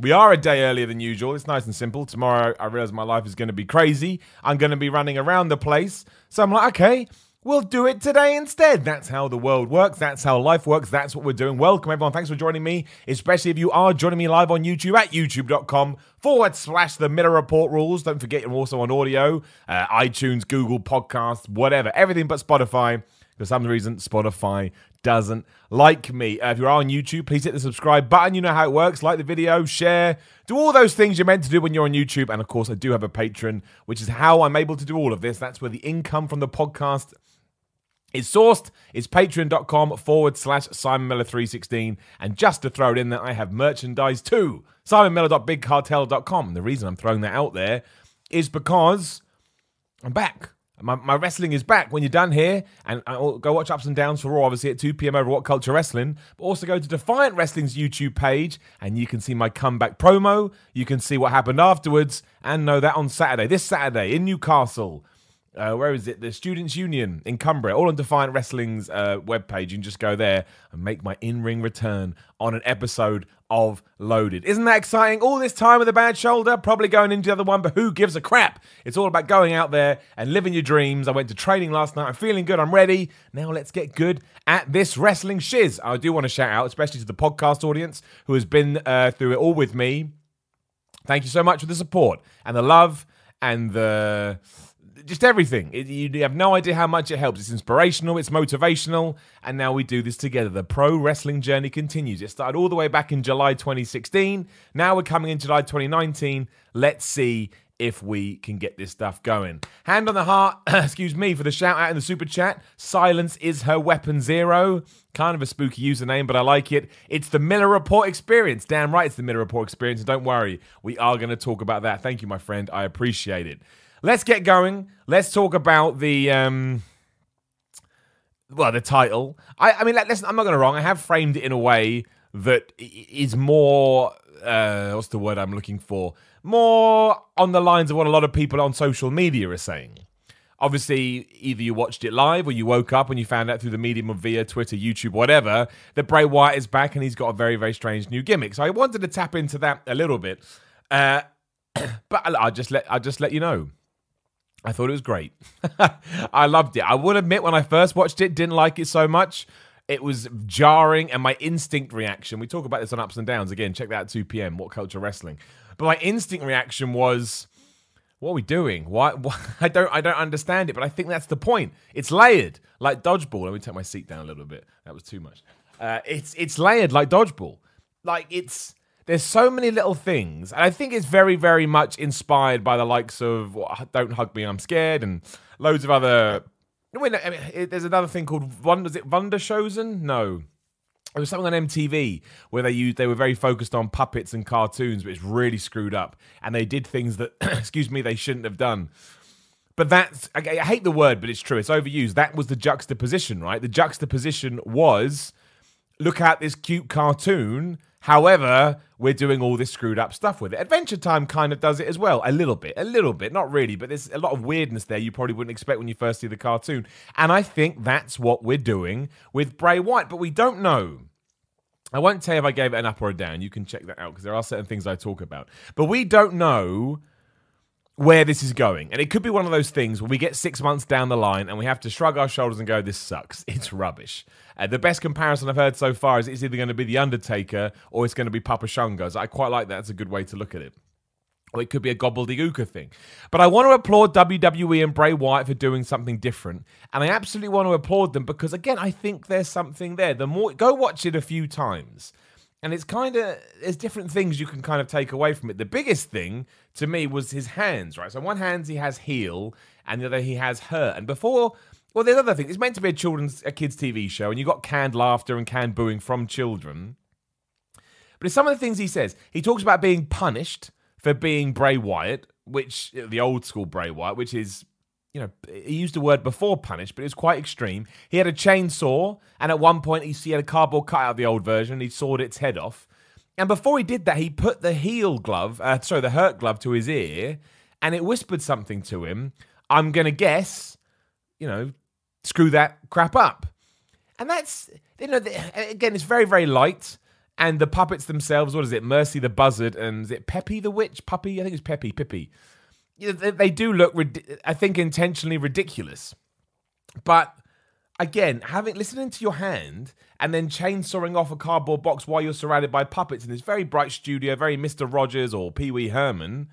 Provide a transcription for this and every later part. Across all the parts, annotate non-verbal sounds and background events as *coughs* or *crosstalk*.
We are a day earlier than usual. It's nice and simple. Tomorrow, I realize my life is going to be crazy. I'm going to be running around the place. So I'm like, okay, we'll do it today instead. That's how the world works. That's how life works. That's what we're doing. Welcome, everyone. Thanks for joining me, especially if you are joining me live on YouTube at youtube.com forward slash the Miller Report rules. Don't forget, you're also on audio, uh, iTunes, Google Podcasts, whatever. Everything but Spotify. For some reason, Spotify doesn't like me. Uh, if you're on YouTube, please hit the subscribe button. You know how it works. Like the video, share, do all those things you're meant to do when you're on YouTube. And of course, I do have a Patreon, which is how I'm able to do all of this. That's where the income from the podcast is sourced. It's patreon.com forward slash Simon Miller 316. And just to throw it in there, I have merchandise too. SimonMiller.bigcartel.com. The reason I'm throwing that out there is because I'm back. My, my wrestling is back. When you're done here, and I'll go watch Ups and Downs for Raw, obviously at 2 p.m. over What Culture Wrestling. But also go to Defiant Wrestling's YouTube page, and you can see my comeback promo. You can see what happened afterwards, and know that on Saturday, this Saturday in Newcastle. Uh, where is it? The Students' Union in Cumbria, all on Defiant Wrestling's uh, webpage. You can just go there and make my in ring return on an episode of Loaded. Isn't that exciting? All this time with a bad shoulder, probably going into the other one, but who gives a crap? It's all about going out there and living your dreams. I went to training last night. I'm feeling good. I'm ready. Now let's get good at this wrestling shiz. I do want to shout out, especially to the podcast audience who has been uh, through it all with me. Thank you so much for the support and the love and the just everything. It, you have no idea how much it helps. It's inspirational, it's motivational, and now we do this together. The pro wrestling journey continues. It started all the way back in July 2016. Now we're coming in July 2019. Let's see if we can get this stuff going. Hand on the heart, *clears throat* excuse me, for the shout out in the super chat. Silence is her weapon zero. Kind of a spooky username, but I like it. It's the Miller Report experience. Damn right, it's the Miller Report experience. And don't worry, we are going to talk about that. Thank you, my friend. I appreciate it. Let's get going. Let's talk about the um, well, the title. I, I mean, listen, I'm not going to wrong. I have framed it in a way that is more. Uh, what's the word I'm looking for? More on the lines of what a lot of people on social media are saying. Obviously, either you watched it live or you woke up and you found out through the medium of via Twitter, YouTube, whatever, that Bray Wyatt is back and he's got a very, very strange new gimmick. So I wanted to tap into that a little bit, uh, *coughs* but I'll just let I'll just let you know. I thought it was great. *laughs* I loved it. I would admit when I first watched it, didn't like it so much. It was jarring, and my instinct reaction. We talk about this on ups and downs again. Check that at two p.m. What culture wrestling? But my instinct reaction was, "What are we doing? Why, *laughs* why? I don't. I don't understand it." But I think that's the point. It's layered like dodgeball. Let me take my seat down a little bit. That was too much. Uh, it's it's layered like dodgeball. Like it's there's so many little things, and I think it's very, very much inspired by the likes of "Don't Hug Me, I'm Scared" and loads of other. I mean, there's another thing called was it Wonder Showzen? No, it was something on MTV where they used they were very focused on puppets and cartoons, which really screwed up, and they did things that, *coughs* excuse me, they shouldn't have done. But that's I hate the word, but it's true. It's overused. That was the juxtaposition, right? The juxtaposition was look at this cute cartoon However, we're doing all this screwed up stuff with it. Adventure Time kind of does it as well, a little bit, a little bit, not really, but there's a lot of weirdness there you probably wouldn't expect when you first see the cartoon. And I think that's what we're doing with Bray Wyatt, but we don't know. I won't tell you if I gave it an up or a down. You can check that out because there are certain things I talk about. But we don't know where this is going. And it could be one of those things where we get six months down the line and we have to shrug our shoulders and go, this sucks. *laughs* It's rubbish. Uh, the best comparison I've heard so far is it's either going to be The Undertaker or it's going to be Papa Shango's. I quite like that. That's a good way to look at it. Or it could be a Gobbledy Gooker thing. But I want to applaud WWE and Bray Wyatt for doing something different. And I absolutely want to applaud them because, again, I think there's something there. The more Go watch it a few times and it's kind of there's different things you can kind of take away from it. The biggest thing to me was his hands, right? So one hand he has heel, and the other he has hurt. And before, well, there's other thing it's meant to be a children's a kids TV show, and you got canned laughter and canned booing from children. But it's some of the things he says. He talks about being punished for being Bray Wyatt, which the old school Bray Wyatt, which is you know, he used the word before punished, but it was quite extreme. He had a chainsaw, and at one point he had a cardboard cutout of the old version. He sawed its head off, and before he did that, he put the heel glove, uh, sorry, the hurt glove, to his ear, and it whispered something to him. I'm gonna guess, you know, screw that crap up, and that's you know, again, it's very very light. And the puppets themselves, what is it? Mercy the Buzzard and is it Peppy the Witch? Puppy? I think it's Peppy. Pippi they do look, I think, intentionally ridiculous. But again, having listening to your hand and then chainsawing off a cardboard box while you're surrounded by puppets in this very bright studio, very Mister Rogers or Pee Wee Herman.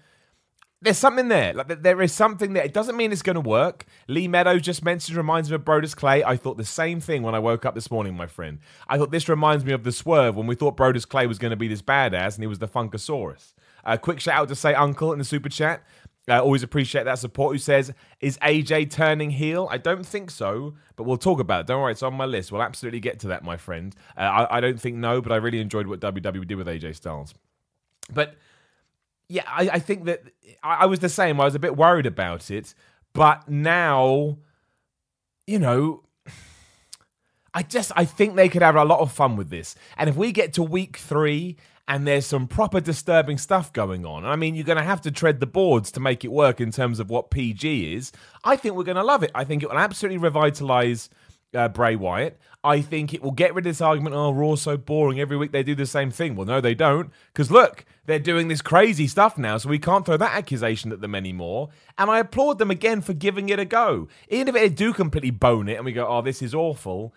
There's something there. Like there is something there. It doesn't mean it's going to work. Lee Meadows just mentioned reminds me of Brodus Clay. I thought the same thing when I woke up this morning, my friend. I thought this reminds me of the Swerve when we thought Brodus Clay was going to be this badass and he was the Funkasaurus. A uh, quick shout out to say Uncle in the super chat. I always appreciate that support. Who says, Is AJ turning heel? I don't think so, but we'll talk about it. Don't worry, it's on my list. We'll absolutely get to that, my friend. Uh, I, I, don't think no, but I really enjoyed what WWE did with AJ Styles. But yeah, I, I think that I, I was the same. I was a bit worried about it, but now, you know, I just I think they could have a lot of fun with this. And if we get to week three and there's some proper disturbing stuff going on. I mean, you're going to have to tread the boards to make it work in terms of what PG is. I think we're going to love it. I think it will absolutely revitalize uh, Bray Wyatt. I think it will get rid of this argument, oh, Raw's so boring. Every week they do the same thing. Well, no, they don't. Because look, they're doing this crazy stuff now, so we can't throw that accusation at them anymore. And I applaud them again for giving it a go. Even if they do completely bone it and we go, oh, this is awful,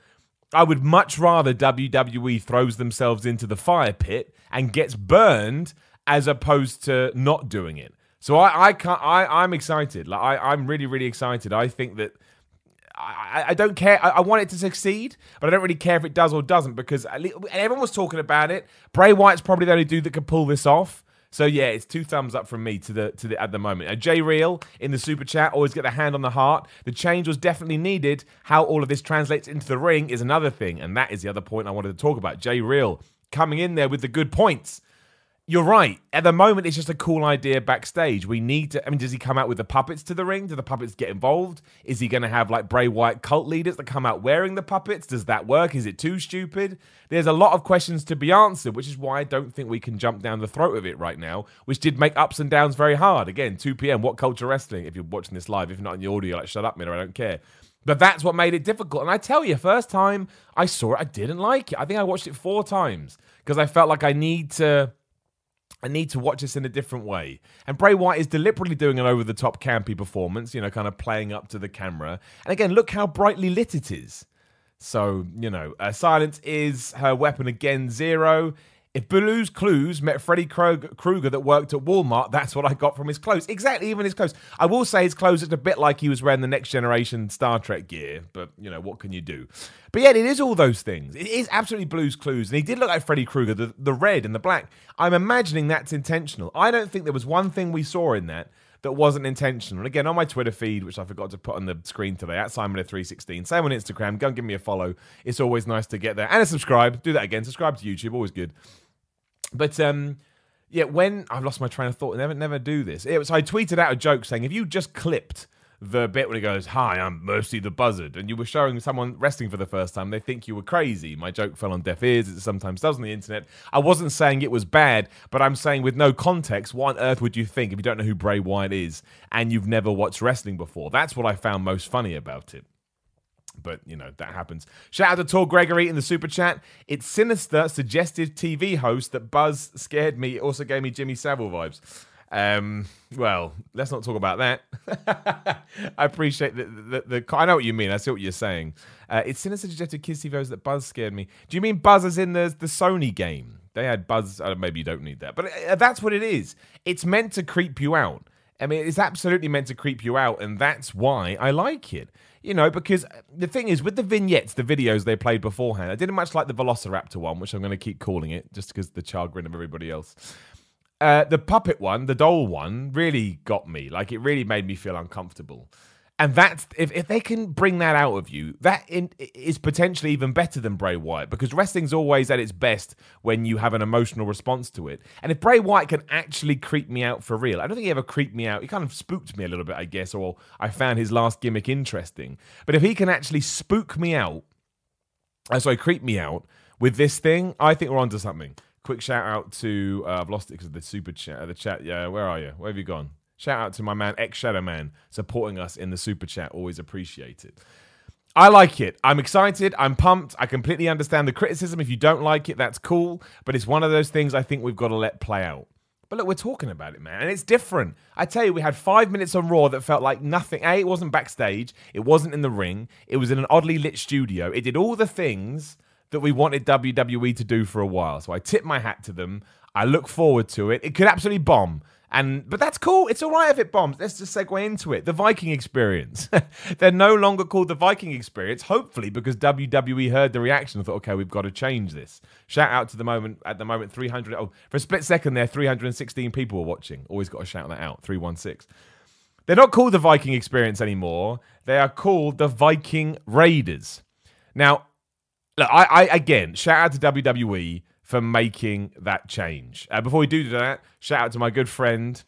I would much rather WWE throws themselves into the fire pit and gets burned as opposed to not doing it. So I, I can't. I, I'm excited. Like I, I'm really, really excited. I think that I, I don't care. I, I, want it to succeed, but I don't really care if it does or doesn't because everyone was talking about it. Bray Wyatt's probably the only dude that could pull this off. So yeah, it's two thumbs up from me to the to the at the moment. Uh, J Real in the super chat always get the hand on the heart. The change was definitely needed. How all of this translates into the ring is another thing, and that is the other point I wanted to talk about. J Real coming in there with the good points. You're right. At the moment, it's just a cool idea backstage. We need to. I mean, does he come out with the puppets to the ring? Do the puppets get involved? Is he going to have like Bray Wyatt cult leaders that come out wearing the puppets? Does that work? Is it too stupid? There's a lot of questions to be answered, which is why I don't think we can jump down the throat of it right now, which did make ups and downs very hard. Again, 2 p.m. What culture wrestling? If you're watching this live, if not in the audio, like shut up, Miller, I don't care. But that's what made it difficult. And I tell you, first time I saw it, I didn't like it. I think I watched it four times because I felt like I need to I need to watch this in a different way. And Bray Wyatt is deliberately doing an over the top campy performance, you know, kind of playing up to the camera. And again, look how brightly lit it is. So, you know, uh, silence is her weapon again, zero. If Blue's Clues met Freddy Krueger that worked at Walmart, that's what I got from his clothes. Exactly, even his clothes. I will say his clothes looked a bit like he was wearing the next generation Star Trek gear, but you know, what can you do? But yeah, it is all those things. It is absolutely Blue's Clues. And he did look like Freddy Krueger, the, the red and the black. I'm imagining that's intentional. I don't think there was one thing we saw in that that wasn't intentional. And again, on my Twitter feed, which I forgot to put on the screen today, at Simon316. Same on Instagram. Go and give me a follow. It's always nice to get there. And a subscribe. Do that again. Subscribe to YouTube. Always good. But um, yeah, when I've lost my train of thought, never never do this. It was I tweeted out a joke saying if you just clipped the bit when he goes, "Hi, I'm Mercy the Buzzard," and you were showing someone wrestling for the first time, they think you were crazy. My joke fell on deaf ears. It sometimes does on the internet. I wasn't saying it was bad, but I'm saying with no context, what on earth would you think if you don't know who Bray Wyatt is and you've never watched wrestling before? That's what I found most funny about it. But, you know, that happens. Shout out to Tor Gregory in the super chat. It's sinister, suggestive TV host that Buzz scared me. It also gave me Jimmy Savile vibes. Um, well, let's not talk about that. *laughs* I appreciate the, the, the, I know what you mean. I see what you're saying. Uh, it's sinister, suggestive kids host that Buzz scared me. Do you mean Buzz as in the, the Sony game? They had Buzz. Uh, maybe you don't need that. But uh, that's what it is. It's meant to creep you out. I mean, it's absolutely meant to creep you out, and that's why I like it. You know, because the thing is, with the vignettes, the videos they played beforehand, I didn't much like the Velociraptor one, which I'm going to keep calling it just because the chagrin of everybody else. Uh, the puppet one, the doll one, really got me. Like, it really made me feel uncomfortable. And that's if, if they can bring that out of you, that in, is potentially even better than Bray Wyatt because wrestling's always at its best when you have an emotional response to it. And if Bray Wyatt can actually creep me out for real, I don't think he ever creeped me out. He kind of spooked me a little bit, I guess, or I found his last gimmick interesting. But if he can actually spook me out, uh, sorry, creep me out with this thing, I think we're onto something. Quick shout out to uh, I've lost it because of the super chat. Uh, the chat, yeah. Where are you? Where have you gone? Shout out to my man X Shadow Man supporting us in the super chat. Always appreciate it. I like it. I'm excited. I'm pumped. I completely understand the criticism. If you don't like it, that's cool. But it's one of those things I think we've got to let play out. But look, we're talking about it, man, and it's different. I tell you, we had five minutes on Raw that felt like nothing. A, it wasn't backstage. It wasn't in the ring. It was in an oddly lit studio. It did all the things that we wanted WWE to do for a while. So I tip my hat to them. I look forward to it. It could absolutely bomb. And but that's cool. It's all right if it bombs. Let's just segue into it. The Viking experience. *laughs* They're no longer called the Viking experience, hopefully, because WWE heard the reaction and thought, okay, we've got to change this. Shout out to the moment at the moment 300 oh, for a split second there 316 people were watching. Always got to shout that out. 316. They're not called the Viking experience anymore. They are called the Viking Raiders. Now, look, I, I again shout out to WWE for making that change. Uh, before we do that, shout out to my good friend.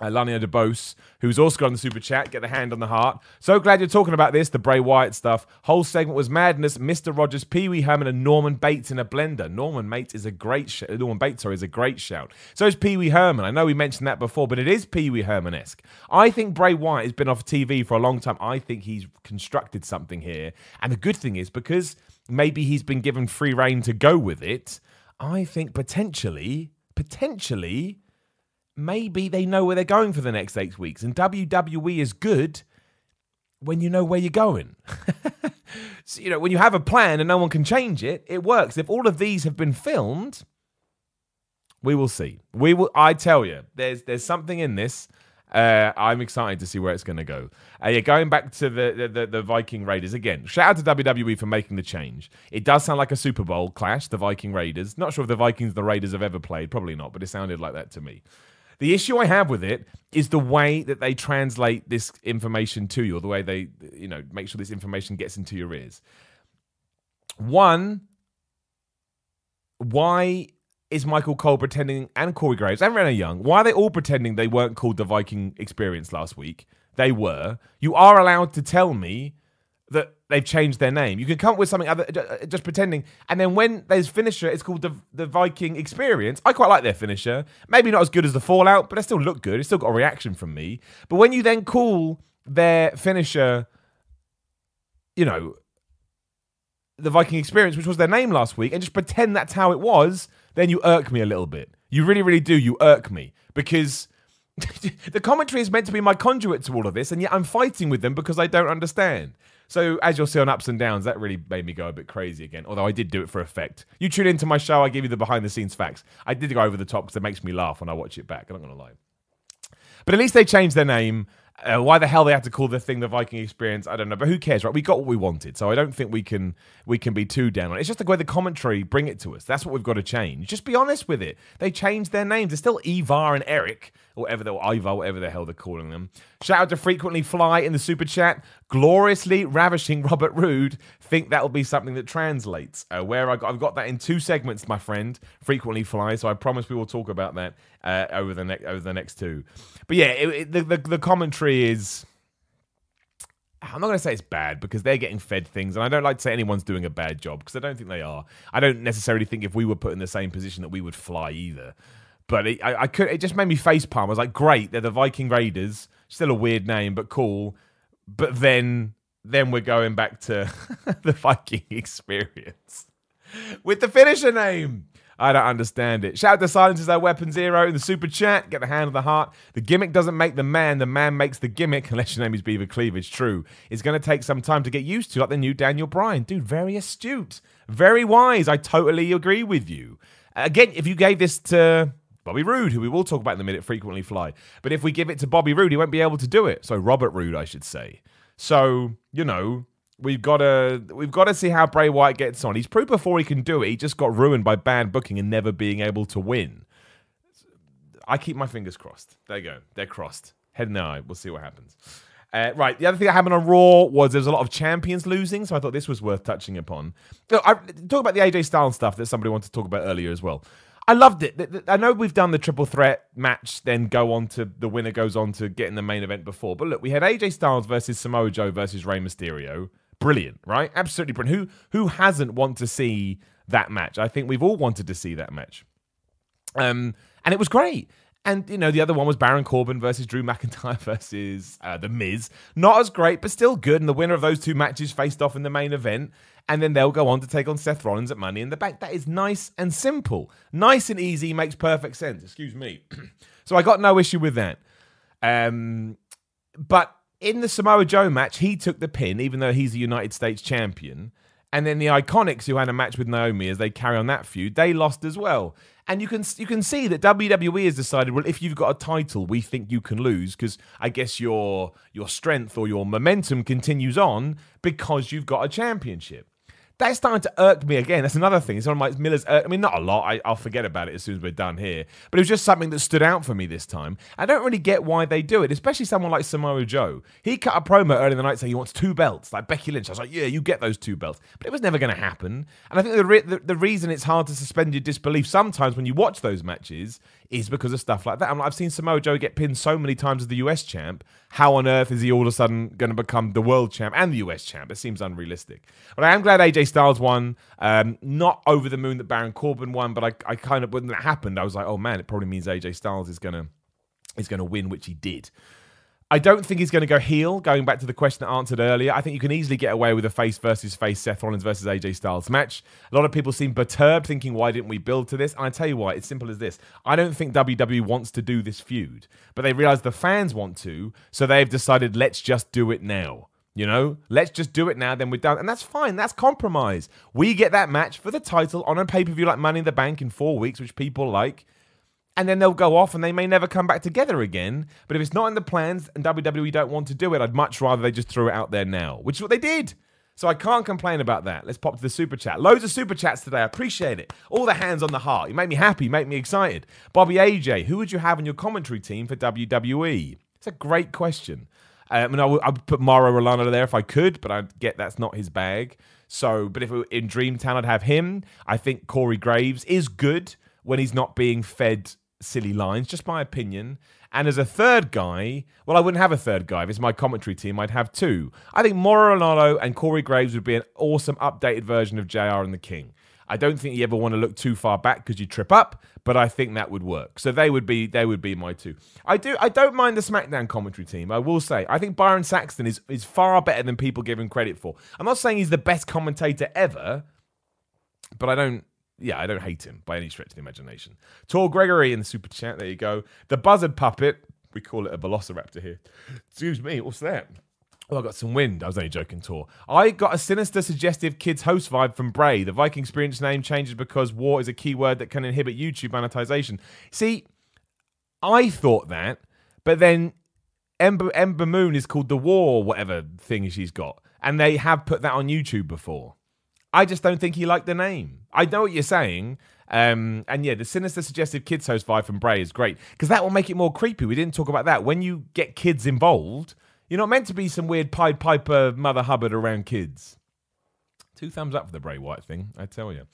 Uh, Lania DeBose, who's also got on the super chat, get the hand on the heart. So glad you're talking about this, the Bray Wyatt stuff. Whole segment was madness. Mr. Rogers, Pee Wee Herman, and Norman Bates in a blender. Norman Bates is a great sh- Norman Bates, sorry, is a great shout. So is Pee Wee Herman. I know we mentioned that before, but it is Pee Wee Herman esque. I think Bray Wyatt has been off TV for a long time. I think he's constructed something here, and the good thing is because maybe he's been given free reign to go with it. I think potentially, potentially, maybe they know where they're going for the next eight weeks. And WWE is good when you know where you're going. *laughs* so, you know, when you have a plan and no one can change it, it works. If all of these have been filmed, we will see. We will. I tell you, there's there's something in this uh, I'm excited to see where it's going to go. Uh, yeah, going back to the, the, the Viking Raiders again. Shout out to WWE for making the change. It does sound like a Super Bowl clash. The Viking Raiders. Not sure if the Vikings the Raiders have ever played. Probably not, but it sounded like that to me. The issue I have with it is the way that they translate this information to you, or the way they, you know, make sure this information gets into your ears. One, why is Michael Cole pretending and Corey Graves and Renee Young? Why are they all pretending they weren't called the Viking Experience last week? They were. You are allowed to tell me that they've changed their name. You can come up with something other, uh, just pretending. And then when there's finisher, it's called the the Viking Experience. I quite like their finisher. Maybe not as good as the Fallout, but they still look good. It's still got a reaction from me. But when you then call their finisher, you know, the Viking Experience, which was their name last week, and just pretend that's how it was, then you irk me a little bit. You really, really do. You irk me because *laughs* the commentary is meant to be my conduit to all of this, and yet I'm fighting with them because I don't understand. So, as you'll see on Ups and Downs, that really made me go a bit crazy again. Although I did do it for effect. You tune into my show, I give you the behind the scenes facts. I did go over the top because it makes me laugh when I watch it back. I'm not going to lie. But at least they changed their name. Uh, why the hell they had to call the thing the Viking Experience, I don't know. But who cares, right? We got what we wanted, so I don't think we can we can be too down on it. It's just the way the commentary bring it to us. That's what we've got to change. Just be honest with it. They changed their names. They're still Ivar and Erik, or whatever they're Ivar, whatever the hell they're calling them. Shout out to Frequently Fly in the super chat. Gloriously ravishing Robert Roode. Think that'll be something that translates. Uh, where I got, I've got that in two segments, my friend. Frequently Fly. So I promise we will talk about that uh, over the next over the next two. But yeah, it, it, the, the the commentary is. I'm not going to say it's bad because they're getting fed things, and I don't like to say anyone's doing a bad job because I don't think they are. I don't necessarily think if we were put in the same position that we would fly either. But it, I, I could. It just made me face palm. I was like, great, they're the Viking Raiders. Still a weird name, but cool. But then, then we're going back to *laughs* the Viking experience with the finisher name. I don't understand it. Shout out to Silence is our weapon zero in the super chat. Get the hand of the heart. The gimmick doesn't make the man, the man makes the gimmick, *laughs* unless your name is Beaver Cleavage. True. It's going to take some time to get used to, like the new Daniel Bryan. Dude, very astute. Very wise. I totally agree with you. Again, if you gave this to Bobby Roode, who we will talk about in a minute, frequently fly. But if we give it to Bobby Roode, he won't be able to do it. So Robert Roode, I should say. So, you know, We've got to we've got to see how Bray Wyatt gets on. He's proved before he can do it. He just got ruined by bad booking and never being able to win. I keep my fingers crossed. There you go. They're crossed. Head and eye. We'll see what happens. Uh, right, the other thing that happened on Raw was there was a lot of champions losing, so I thought this was worth touching upon. I talk about the AJ Styles stuff that somebody wanted to talk about earlier as well. I loved it. I know we've done the triple threat match, then go on to the winner goes on to get in the main event before. But look, we had AJ Styles versus Samoa Joe versus Rey Mysterio. Brilliant, right? Absolutely brilliant. Who who hasn't want to see that match? I think we've all wanted to see that match. Um, and it was great. And you know, the other one was Baron Corbin versus Drew McIntyre *laughs* versus uh, The Miz. Not as great, but still good. And the winner of those two matches faced off in the main event. And then they'll go on to take on Seth Rollins at Money in the Bank. That is nice and simple. Nice and easy, makes perfect sense. Excuse me. *clears throat* so I got no issue with that. Um, but in the Samoa Joe match, he took the pin, even though he's a United States champion. And then the Iconics, who had a match with Naomi as they carry on that feud, they lost as well. And you can you can see that WWE has decided, well, if you've got a title, we think you can lose because I guess your your strength or your momentum continues on because you've got a championship that's starting to irk me again. That's another thing. It's one of my Miller's. I mean, not a lot. I, will forget about it as soon as we're done here. But it was just something that stood out for me this time. I don't really get why they do it, especially someone like Samoa Joe. He cut a promo early in the night saying he wants two belts, like Becky Lynch. I was like, yeah, you get those two belts. But it was never going to happen. And I think the, re- the the reason it's hard to suspend your disbelief sometimes when you watch those matches is because of stuff like that. I'm like, I've seen Samoa Joe get pinned so many times as the US champ. How on earth is he all of a sudden going to become the world champ and the US champ? It seems unrealistic. But I am glad AJ Styles won. Um, not over the moon that Baron Corbin won, but I, I kind of when that happened, I was like, oh man, it probably means AJ Styles is gonna is gonna win, which he did. I don't think he's going to go heel, going back to the question I answered earlier. I think you can easily get away with a face versus face Seth Rollins versus AJ Styles match. A lot of people seem perturbed, thinking, why didn't we build to this? And I tell you why, it's simple as this. I don't think WWE wants to do this feud, but they realize the fans want to, so they've decided, let's just do it now. You know, let's just do it now, then we're done. And that's fine. That's compromise. We get that match for the title on a pay per view like Money in the Bank in four weeks, which people like and then they'll go off and they may never come back together again. But if it's not in the plans and WWE don't want to do it, I'd much rather they just threw it out there now, which is what they did. So I can't complain about that. Let's pop to the super chat. Loads of super chats today. I appreciate it. All the hands on the heart. You make me happy, make me excited. Bobby AJ, who would you have on your commentary team for WWE? It's a great question. Um, and I would, put Mauro Ranallo there if I could, but I get that's not his bag. So, but if it in Dreamtown, I'd have him. I think Corey Graves is good when he's not being fed silly lines, just my opinion. And as a third guy, well, I wouldn't have a third guy. If it's my commentary team, I'd have two. I think Ranallo and Corey Graves would be an awesome updated version of JR and the King. I don't think you ever want to look too far back because you trip up, but I think that would work. So they would be they would be my two. I do I don't mind the SmackDown commentary team. I will say I think Byron Saxton is is far better than people give him credit for. I'm not saying he's the best commentator ever, but I don't yeah, I don't hate him by any stretch of the imagination. Tor Gregory in the super chat. There you go. The buzzard puppet. We call it a velociraptor here. Excuse me. What's that? Oh, I got some wind. I was only joking, Tor. I got a sinister, suggestive kids host vibe from Bray. The Viking experience name changes because war is a keyword that can inhibit YouTube monetization. See, I thought that, but then Ember, Ember Moon is called the War, whatever thing she's got, and they have put that on YouTube before. I just don't think he liked the name. I know what you're saying. Um, and yeah, the sinister suggestive kids host vibe from Bray is great because that will make it more creepy. We didn't talk about that. When you get kids involved, you're not meant to be some weird Pied Piper Mother Hubbard around kids. Two thumbs up for the Bray Wyatt thing, I tell you.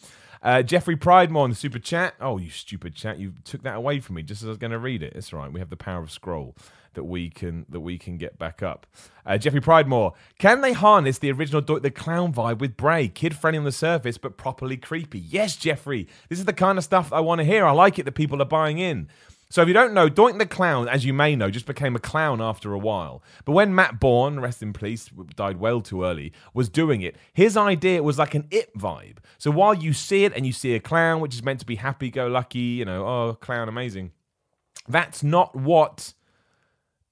Uh, Jeffrey Pridemore in the super chat. Oh, you stupid chat! You took that away from me just as I was going to read it. It's right. We have the power of scroll that we can that we can get back up. Uh, Jeffrey Pridemore, can they harness the original Doink the Clown vibe with Bray, kid friendly on the surface but properly creepy? Yes, Jeffrey, this is the kind of stuff I want to hear. I like it that people are buying in. So if you don't know, Doink the Clown, as you may know, just became a clown after a while. But when Matt Borne, rest in peace, died well too early, was doing it, his idea was like an it vibe. So while you see it and you see a clown, which is meant to be happy-go-lucky, you know, oh, clown, amazing. That's not what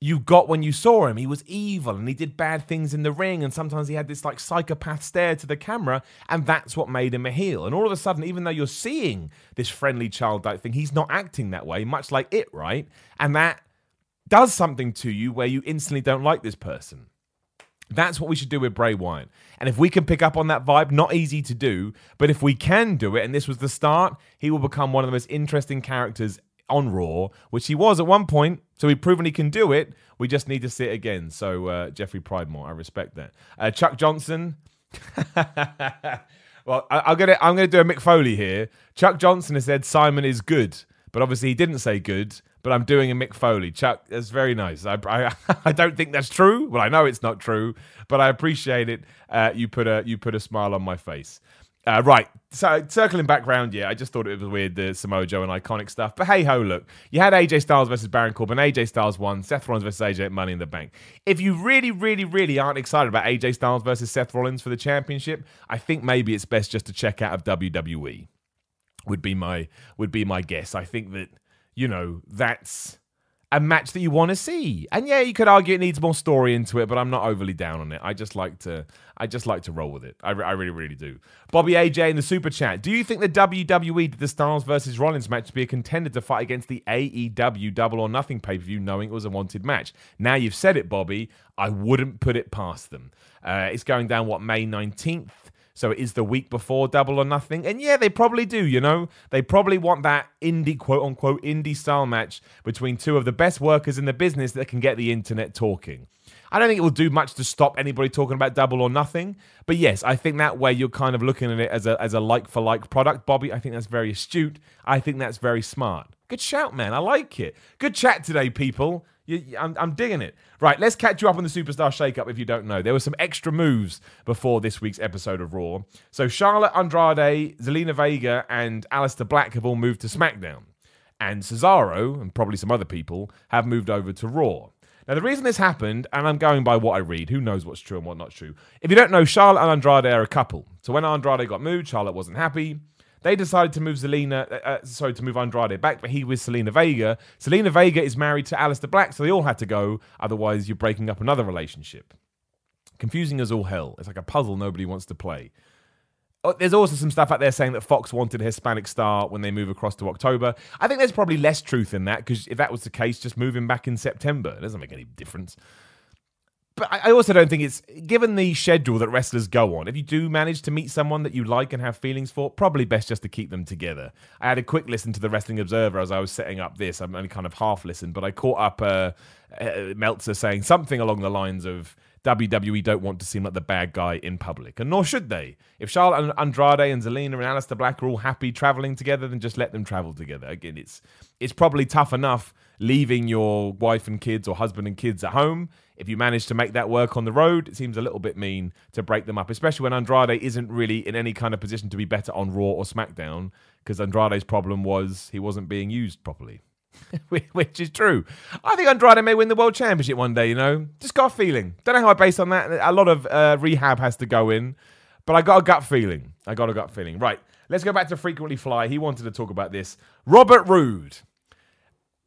you got when you saw him. He was evil and he did bad things in the ring, and sometimes he had this like psychopath stare to the camera, and that's what made him a heel. And all of a sudden, even though you're seeing this friendly childlike thing, he's not acting that way, much like it, right? And that does something to you where you instantly don't like this person. That's what we should do with Bray Wyatt. And if we can pick up on that vibe, not easy to do, but if we can do it, and this was the start, he will become one of the most interesting characters on Raw, which he was at one point. So we've proven he can do it. We just need to see it again. So uh, Jeffrey Pridemore, I respect that. Uh, Chuck Johnson. *laughs* well, I, am gonna I'm gonna do a Mick Foley here. Chuck Johnson has said Simon is good, but obviously he didn't say good. But I'm doing a Mick Foley. Chuck, that's very nice. I, I, *laughs* I don't think that's true. Well, I know it's not true, but I appreciate it. Uh, you put a you put a smile on my face. Uh, right. So circling back round, yeah, I just thought it was weird the Samoa Joe and iconic stuff. But hey ho, look, you had AJ Styles versus Baron Corbin. AJ Styles won. Seth Rollins versus AJ Money in the Bank. If you really, really, really aren't excited about AJ Styles versus Seth Rollins for the championship, I think maybe it's best just to check out of WWE. Would be my would be my guess. I think that you know that's a match that you want to see. And yeah, you could argue it needs more story into it, but I'm not overly down on it. I just like to, I just like to roll with it. I, I really, really do. Bobby AJ in the super chat. Do you think the WWE did the Styles versus Rollins match to be a contender to fight against the AEW Double or Nothing pay per view, knowing it was a wanted match? Now you've said it, Bobby. I wouldn't put it past them. Uh, it's going down what May 19th. So it is the week before Double or Nothing. And yeah, they probably do, you know? They probably want that indie, quote unquote, indie style match between two of the best workers in the business that can get the internet talking. I don't think it will do much to stop anybody talking about double or nothing. But yes, I think that way you're kind of looking at it as a as a like for like product, Bobby. I think that's very astute. I think that's very smart. Good shout, man. I like it. Good chat today, people. You, I'm, I'm digging it. Right, let's catch you up on the Superstar Shakeup if you don't know. There were some extra moves before this week's episode of Raw. So Charlotte Andrade, Zelina Vega, and Aleister Black have all moved to SmackDown. And Cesaro, and probably some other people, have moved over to Raw. Now, the reason this happened, and I'm going by what I read, who knows what's true and what's not true. If you don't know, Charlotte and Andrade are a couple. So when Andrade got moved, Charlotte wasn't happy. They decided to move Zelina, uh, uh, sorry, to move Andrade back, but he was Zelina Vega. Zelina Vega is married to Aleister Black, so they all had to go. Otherwise, you're breaking up another relationship. Confusing as all hell. It's like a puzzle nobody wants to play. Oh, there's also some stuff out there saying that Fox wanted a Hispanic star when they move across to October. I think there's probably less truth in that because if that was the case, just move him back in September. It doesn't make any difference but I also don't think it's given the schedule that wrestlers go on. If you do manage to meet someone that you like and have feelings for, probably best just to keep them together. I had a quick listen to the Wrestling Observer as I was setting up this. I'm only kind of half listened, but I caught up uh, uh, Meltzer saying something along the lines of WWE don't want to seem like the bad guy in public, and nor should they. If Charlotte and Andrade and Zelina and Aleister Black are all happy traveling together, then just let them travel together. Again, it's it's probably tough enough leaving your wife and kids or husband and kids at home if you manage to make that work on the road, it seems a little bit mean to break them up, especially when Andrade isn't really in any kind of position to be better on Raw or SmackDown, because Andrade's problem was he wasn't being used properly. *laughs* Which is true. I think Andrade may win the world championship one day, you know? Just got a feeling. Don't know how I based on that. A lot of uh, rehab has to go in, but I got a gut feeling. I got a gut feeling. Right, let's go back to Frequently Fly. He wanted to talk about this. Robert Roode.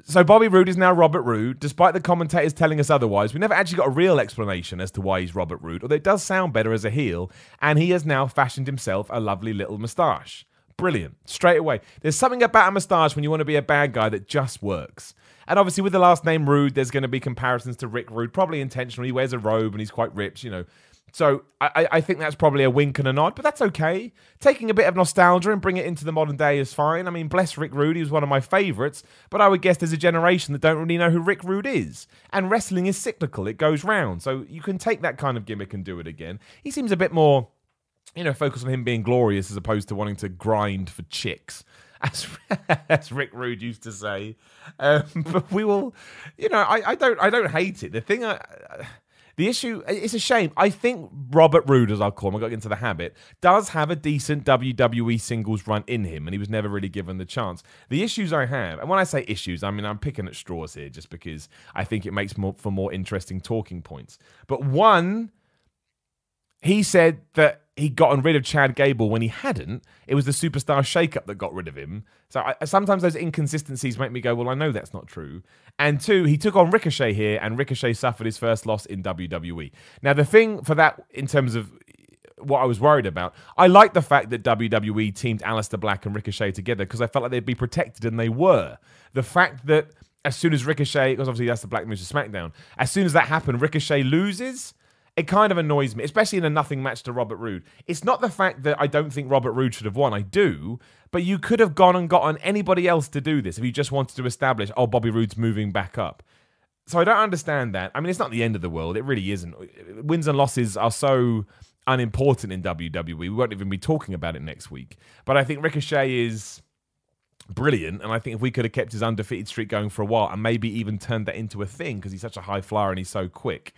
So Bobby Roode is now Robert Roode, despite the commentators telling us otherwise. We never actually got a real explanation as to why he's Robert Roode, although it does sound better as a heel, and he has now fashioned himself a lovely little moustache. Brilliant. Straight away. There's something about a moustache when you want to be a bad guy that just works. And obviously, with the last name Rude, there's going to be comparisons to Rick Rude, probably intentional. He wears a robe and he's quite ripped, you know. So I, I think that's probably a wink and a nod, but that's okay. Taking a bit of nostalgia and bring it into the modern day is fine. I mean, bless Rick Rude, he was one of my favourites, but I would guess there's a generation that don't really know who Rick Rude is. And wrestling is cyclical, it goes round. So you can take that kind of gimmick and do it again. He seems a bit more, you know, focus on him being glorious as opposed to wanting to grind for chicks. *laughs* As, as Rick Rude used to say, um, *laughs* but we will, you know, I, I don't, I don't hate it. The thing I, the issue, it's a shame. I think Robert Roode, as I'll call him, I got into the habit, does have a decent WWE singles run in him, and he was never really given the chance. The issues I have, and when I say issues, I mean I'm picking at straws here just because I think it makes more for more interesting talking points. But one, he said that he'd gotten rid of Chad Gable when he hadn't. It was the superstar shakeup that got rid of him. So I, sometimes those inconsistencies make me go, well, I know that's not true. And two, he took on Ricochet here, and Ricochet suffered his first loss in WWE. Now, the thing for that, in terms of what I was worried about, I like the fact that WWE teamed Aleister Black and Ricochet together because I felt like they'd be protected, and they were. The fact that as soon as Ricochet, because obviously that's the Black Moose of SmackDown, as soon as that happened, Ricochet loses it kind of annoys me, especially in a nothing match to Robert Roode. It's not the fact that I don't think Robert Roode should have won. I do, but you could have gone and gotten anybody else to do this if you just wanted to establish, oh, Bobby Roode's moving back up. So I don't understand that. I mean, it's not the end of the world. It really isn't. Wins and losses are so unimportant in WWE. We won't even be talking about it next week. But I think Ricochet is brilliant. And I think if we could have kept his undefeated streak going for a while and maybe even turned that into a thing because he's such a high flyer and he's so quick,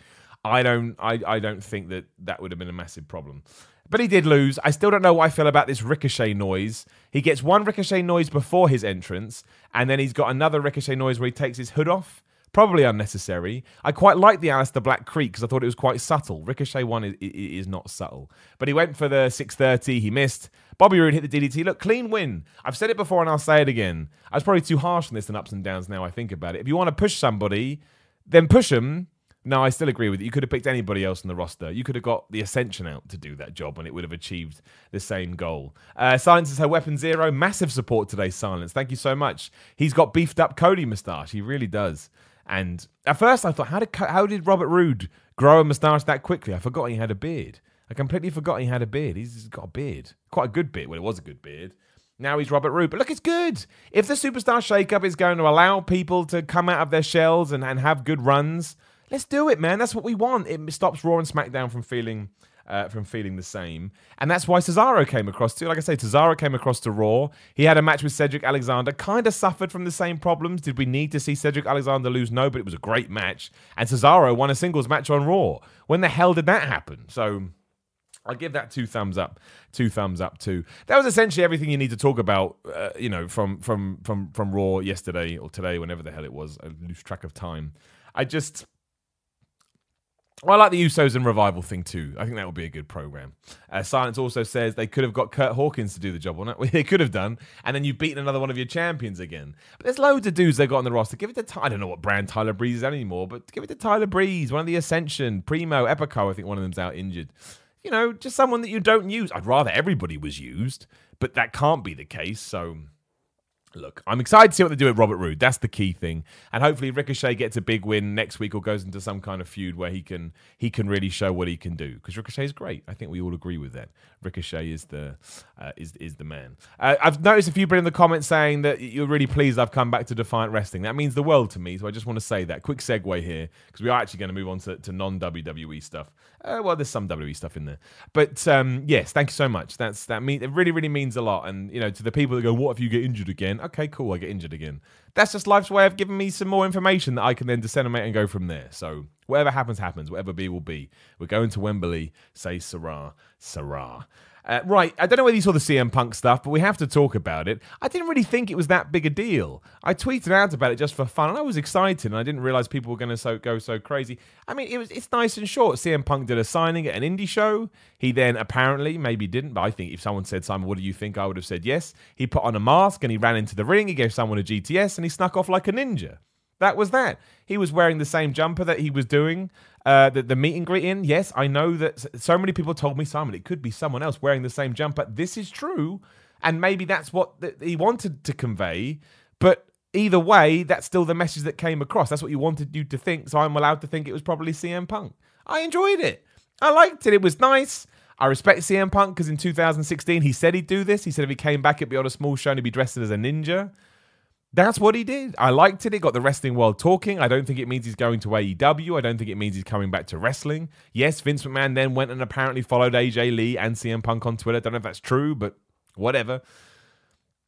I don't, I, I don't think that that would have been a massive problem. But he did lose. I still don't know what I feel about this ricochet noise. He gets one ricochet noise before his entrance, and then he's got another ricochet noise where he takes his hood off. Probably unnecessary. I quite like the Aleister Black Creek because I thought it was quite subtle. Ricochet one is, is not subtle. But he went for the 630. He missed. Bobby Roode hit the DDT. Look, clean win. I've said it before and I'll say it again. I was probably too harsh on this and ups and downs now I think about it. If you want to push somebody, then push them. No, I still agree with you. You could have picked anybody else on the roster. You could have got the Ascension out to do that job and it would have achieved the same goal. Uh, Silence is her weapon zero. Massive support today, Silence. Thank you so much. He's got beefed up Cody moustache. He really does. And at first I thought, how did, how did Robert Roode grow a moustache that quickly? I forgot he had a beard. I completely forgot he had a beard. He's got a beard. Quite a good beard. Well, it was a good beard. Now he's Robert Roode. But look, it's good. If the Superstar Shakeup is going to allow people to come out of their shells and, and have good runs, let's do it, man. That's what we want. It stops Raw and SmackDown from feeling uh, from feeling the same. And that's why Cesaro came across too. Like I say, Cesaro came across to Raw. He had a match with Cedric Alexander, kind of suffered from the same problems. Did we need to see Cedric Alexander lose? No, but it was a great match. And Cesaro won a singles match on Raw. When the hell did that happen? So I'll give that two thumbs up. Two thumbs up too. That was essentially everything you need to talk about. Uh, you know, from from from from Raw yesterday or today, whenever the hell it was. I lose track of time. I just. I like the Usos and Revival thing too. I think that would be a good program. Uh, Silence also says they could have got Kurt Hawkins to do the job on it. *laughs* They could have done, and then you've beaten another one of your champions again. But there's loads of dudes they got on the roster. Give it to I don't know what brand Tyler Breeze is anymore, but give it to Tyler Breeze, one of the Ascension, Primo, Epico. I think one of them's out injured you know, just someone that you don't use. I'd rather everybody was used, but that can't be the case. So Look, I'm excited to see what they do with Robert Roode. That's the key thing, and hopefully Ricochet gets a big win next week or goes into some kind of feud where he can he can really show what he can do. Because Ricochet is great. I think we all agree with that. Ricochet is the uh, is is the man. Uh, I've noticed a few people in the comments saying that you're really pleased I've come back to Defiant Wrestling. That means the world to me. So I just want to say that quick segue here because we are actually going to move on to, to non WWE stuff. Uh, well, there's some WWE stuff in there, but um, yes, thank you so much. That's that mean it really really means a lot. And you know, to the people that go, "What if you get injured again?" Okay, cool, I get injured again. That's just life's way of giving me some more information that I can then disseminate and go from there. So whatever happens, happens. Whatever be will be. We're going to Wembley. Say Sarah, Sarah. Uh, right, I don't know whether you saw the CM Punk stuff, but we have to talk about it. I didn't really think it was that big a deal. I tweeted out about it just for fun, and I was excited, and I didn't realize people were going to so, go so crazy. I mean, it was it's nice and short. CM Punk did a signing at an indie show. He then apparently maybe didn't, but I think if someone said, "Simon, what do you think?" I would have said yes. He put on a mask and he ran into the ring. He gave someone a GTS and he snuck off like a ninja. That was that. He was wearing the same jumper that he was doing uh, the, the meet and greet in. Yes, I know that so many people told me, Simon, it could be someone else wearing the same jumper. This is true. And maybe that's what th- he wanted to convey. But either way, that's still the message that came across. That's what you wanted you to think. So I'm allowed to think it was probably CM Punk. I enjoyed it. I liked it. It was nice. I respect CM Punk because in 2016 he said he'd do this. He said if he came back, it'd be on a small show and he'd be dressed as a ninja. That's what he did. I liked it. It got the wrestling world talking. I don't think it means he's going to AEW. I don't think it means he's coming back to wrestling. Yes, Vince McMahon then went and apparently followed AJ Lee and CM Punk on Twitter. Don't know if that's true, but whatever.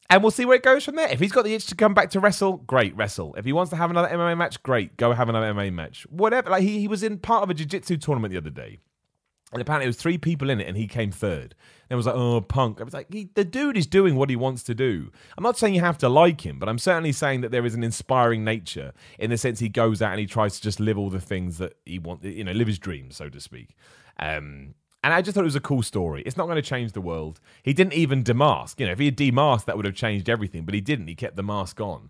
And we'll see where it goes from there. If he's got the itch to come back to wrestle, great, wrestle. If he wants to have another MMA match, great, go have another MMA match. Whatever. Like he, he was in part of a jiu-jitsu tournament the other day. And apparently, it was three people in it, and he came third. And it was like, oh, punk. I was like, he, the dude is doing what he wants to do. I'm not saying you have to like him, but I'm certainly saying that there is an inspiring nature in the sense he goes out and he tries to just live all the things that he wants, you know, live his dreams, so to speak. Um, and I just thought it was a cool story. It's not going to change the world. He didn't even demask. You know, if he had demasked, that would have changed everything, but he didn't. He kept the mask on.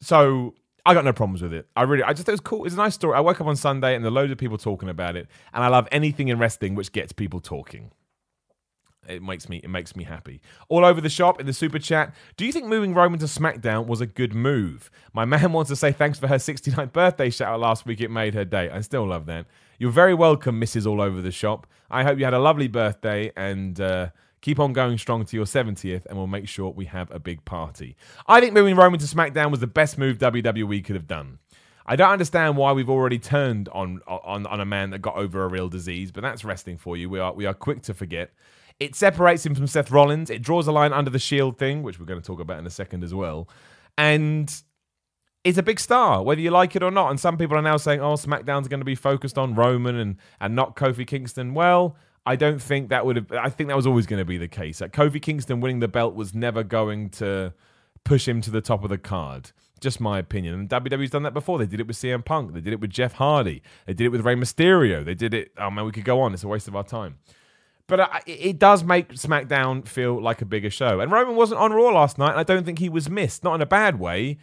So I got no problems with it. I really, I just it was cool. It's a nice story. I woke up on Sunday and there are loads of people talking about it, and I love anything in wrestling which gets people talking. It makes me, it makes me happy. All over the shop in the super chat. Do you think moving Roman to SmackDown was a good move? My man *laughs* wants to say thanks for her 69th birthday shout out last week. It made her day. I still love that. You're very welcome, Mrs. All Over the Shop. I hope you had a lovely birthday and uh, keep on going strong to your 70th, and we'll make sure we have a big party. I think moving Roman to SmackDown was the best move WWE could have done. I don't understand why we've already turned on on on a man that got over a real disease, but that's resting for you. We are we are quick to forget. It separates him from Seth Rollins. It draws a line under the Shield thing, which we're going to talk about in a second as well. And it's a big star, whether you like it or not. And some people are now saying, "Oh, SmackDown's going to be focused on Roman and and not Kofi Kingston." Well, I don't think that would have. I think that was always going to be the case. That Kofi Kingston winning the belt was never going to push him to the top of the card. Just my opinion. And WWE's done that before. They did it with CM Punk. They did it with Jeff Hardy. They did it with Rey Mysterio. They did it. Oh man, we could go on. It's a waste of our time. But it does make SmackDown feel like a bigger show. And Roman wasn't on Raw last night. And I don't think he was missed. Not in a bad way,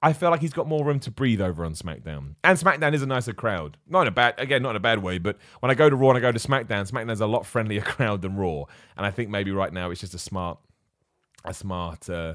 I feel like he's got more room to breathe over on SmackDown. And SmackDown is a nicer crowd. Not in a bad, again, not in a bad way, but when I go to Raw and I go to SmackDown, SmackDown's a lot friendlier *laughs* crowd than Raw. And I think maybe right now it's just a smart, a smart, uh,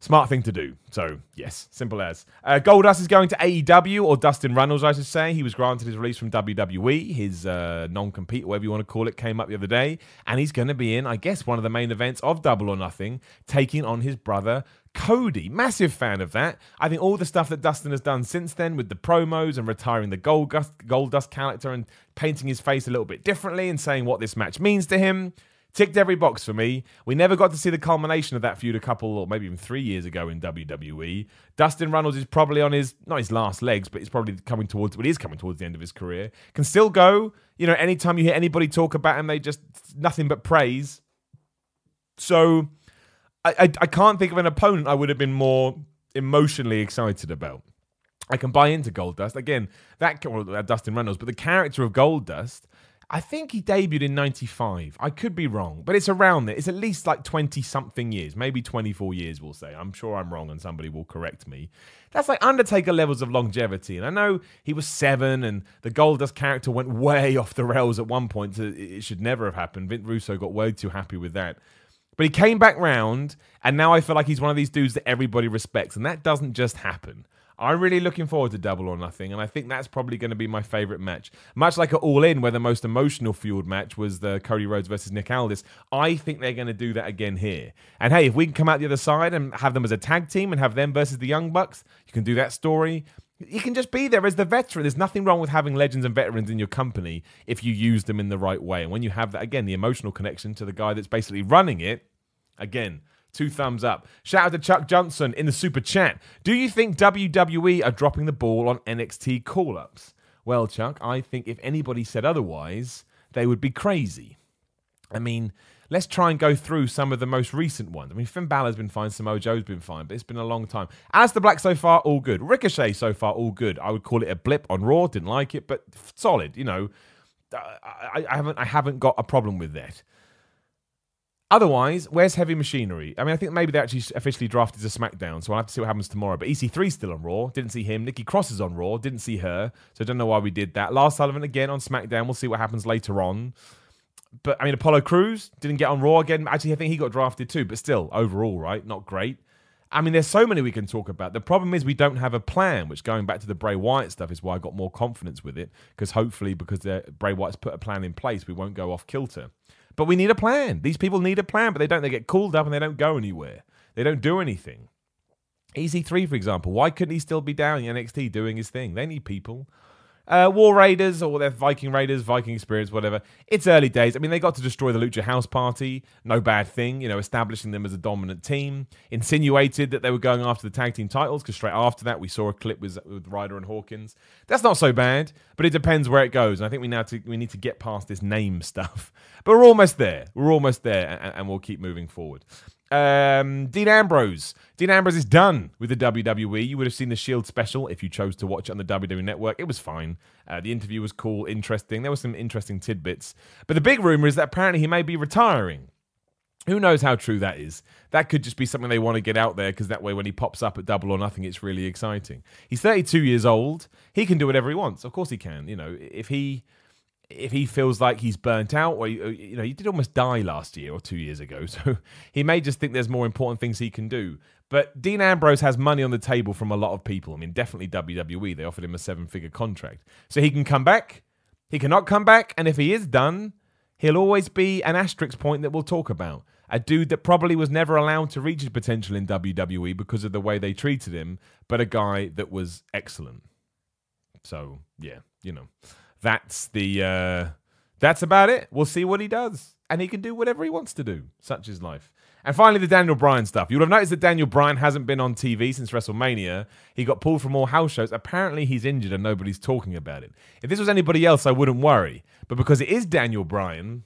Smart thing to do. So, yes, simple as. Uh, Goldust is going to AEW, or Dustin Runnels, I should say. He was granted his release from WWE. His uh, non compete, whatever you want to call it, came up the other day. And he's going to be in, I guess, one of the main events of Double or Nothing, taking on his brother, Cody. Massive fan of that. I think all the stuff that Dustin has done since then with the promos and retiring the Goldust, Goldust character and painting his face a little bit differently and saying what this match means to him ticked every box for me. We never got to see the culmination of that feud a couple or maybe even three years ago in WWE. Dustin Runnels is probably on his not his last legs, but he's probably coming towards but he is coming towards the end of his career. Can still go. You know, anytime you hear anybody talk about him, they just nothing but praise. So I, I, I can't think of an opponent I would have been more emotionally excited about. I can buy into Goldust again. That well, Dustin Runnels, but the character of Goldust I think he debuted in 95. I could be wrong, but it's around there. It's at least like 20 something years, maybe 24 years, we'll say. I'm sure I'm wrong and somebody will correct me. That's like Undertaker levels of longevity. And I know he was seven and the Goldust character went way off the rails at one point. it should never have happened. Vince Russo got way too happy with that. But he came back round, and now I feel like he's one of these dudes that everybody respects. And that doesn't just happen. I'm really looking forward to Double or Nothing, and I think that's probably going to be my favorite match. Much like an All In, where the most emotional fueled match was the Cody Rhodes versus Nick Aldis, I think they're going to do that again here. And hey, if we can come out the other side and have them as a tag team and have them versus the Young Bucks, you can do that story. You can just be there as the veteran. There's nothing wrong with having legends and veterans in your company if you use them in the right way. And when you have that, again, the emotional connection to the guy that's basically running it, again, Two thumbs up. Shout out to Chuck Johnson in the super chat. Do you think WWE are dropping the ball on NXT call ups? Well, Chuck, I think if anybody said otherwise, they would be crazy. I mean, let's try and go through some of the most recent ones. I mean, Finn Balor's been fine, Samoa Joe's been fine, but it's been a long time. Aleister Black so far, all good. Ricochet so far, all good. I would call it a blip on Raw, didn't like it, but solid. You know, I, I haven't I haven't got a problem with that. Otherwise, where's Heavy Machinery? I mean, I think maybe they actually officially drafted to SmackDown, so I'll have to see what happens tomorrow. But EC3's still on Raw. Didn't see him. Nikki Cross is on Raw. Didn't see her. So I don't know why we did that. Lars Sullivan again on SmackDown. We'll see what happens later on. But I mean, Apollo Crews didn't get on Raw again. Actually, I think he got drafted too, but still, overall, right? Not great. I mean, there's so many we can talk about. The problem is we don't have a plan, which going back to the Bray Wyatt stuff is why I got more confidence with it. Because hopefully, because uh, Bray Wyatt's put a plan in place, we won't go off kilter. But we need a plan. These people need a plan, but they don't. They get called up and they don't go anywhere. They don't do anything. EC3, for example, why couldn't he still be down in NXT doing his thing? They need people. Uh, War Raiders or their Viking Raiders, Viking Experience, whatever. It's early days. I mean, they got to destroy the Lucha House Party. No bad thing, you know, establishing them as a dominant team. Insinuated that they were going after the tag team titles because straight after that we saw a clip with, with Ryder and Hawkins. That's not so bad, but it depends where it goes. And I think we now to, we need to get past this name stuff. *laughs* But we're almost there. We're almost there, and, and we'll keep moving forward. Um, Dean Ambrose. Dean Ambrose is done with the WWE. You would have seen the Shield special if you chose to watch it on the WWE Network. It was fine. Uh, the interview was cool, interesting. There were some interesting tidbits. But the big rumor is that apparently he may be retiring. Who knows how true that is? That could just be something they want to get out there because that way, when he pops up at Double or Nothing, it's really exciting. He's 32 years old. He can do whatever he wants. Of course, he can. You know, if he if he feels like he's burnt out, or you know, he did almost die last year or two years ago, *laughs* so he may just think there's more important things he can do. But Dean Ambrose has money on the table from a lot of people. I mean, definitely WWE. They offered him a seven-figure contract, so he can come back. He cannot come back, and if he is done, he'll always be an asterisk point that we'll talk about. A dude that probably was never allowed to reach his potential in WWE because of the way they treated him, but a guy that was excellent. So yeah, you know, that's the uh, that's about it. We'll see what he does, and he can do whatever he wants to do. Such is life. And finally, the Daniel Bryan stuff. You'll have noticed that Daniel Bryan hasn't been on TV since WrestleMania. He got pulled from all house shows. Apparently, he's injured and nobody's talking about it. If this was anybody else, I wouldn't worry. But because it is Daniel Bryan,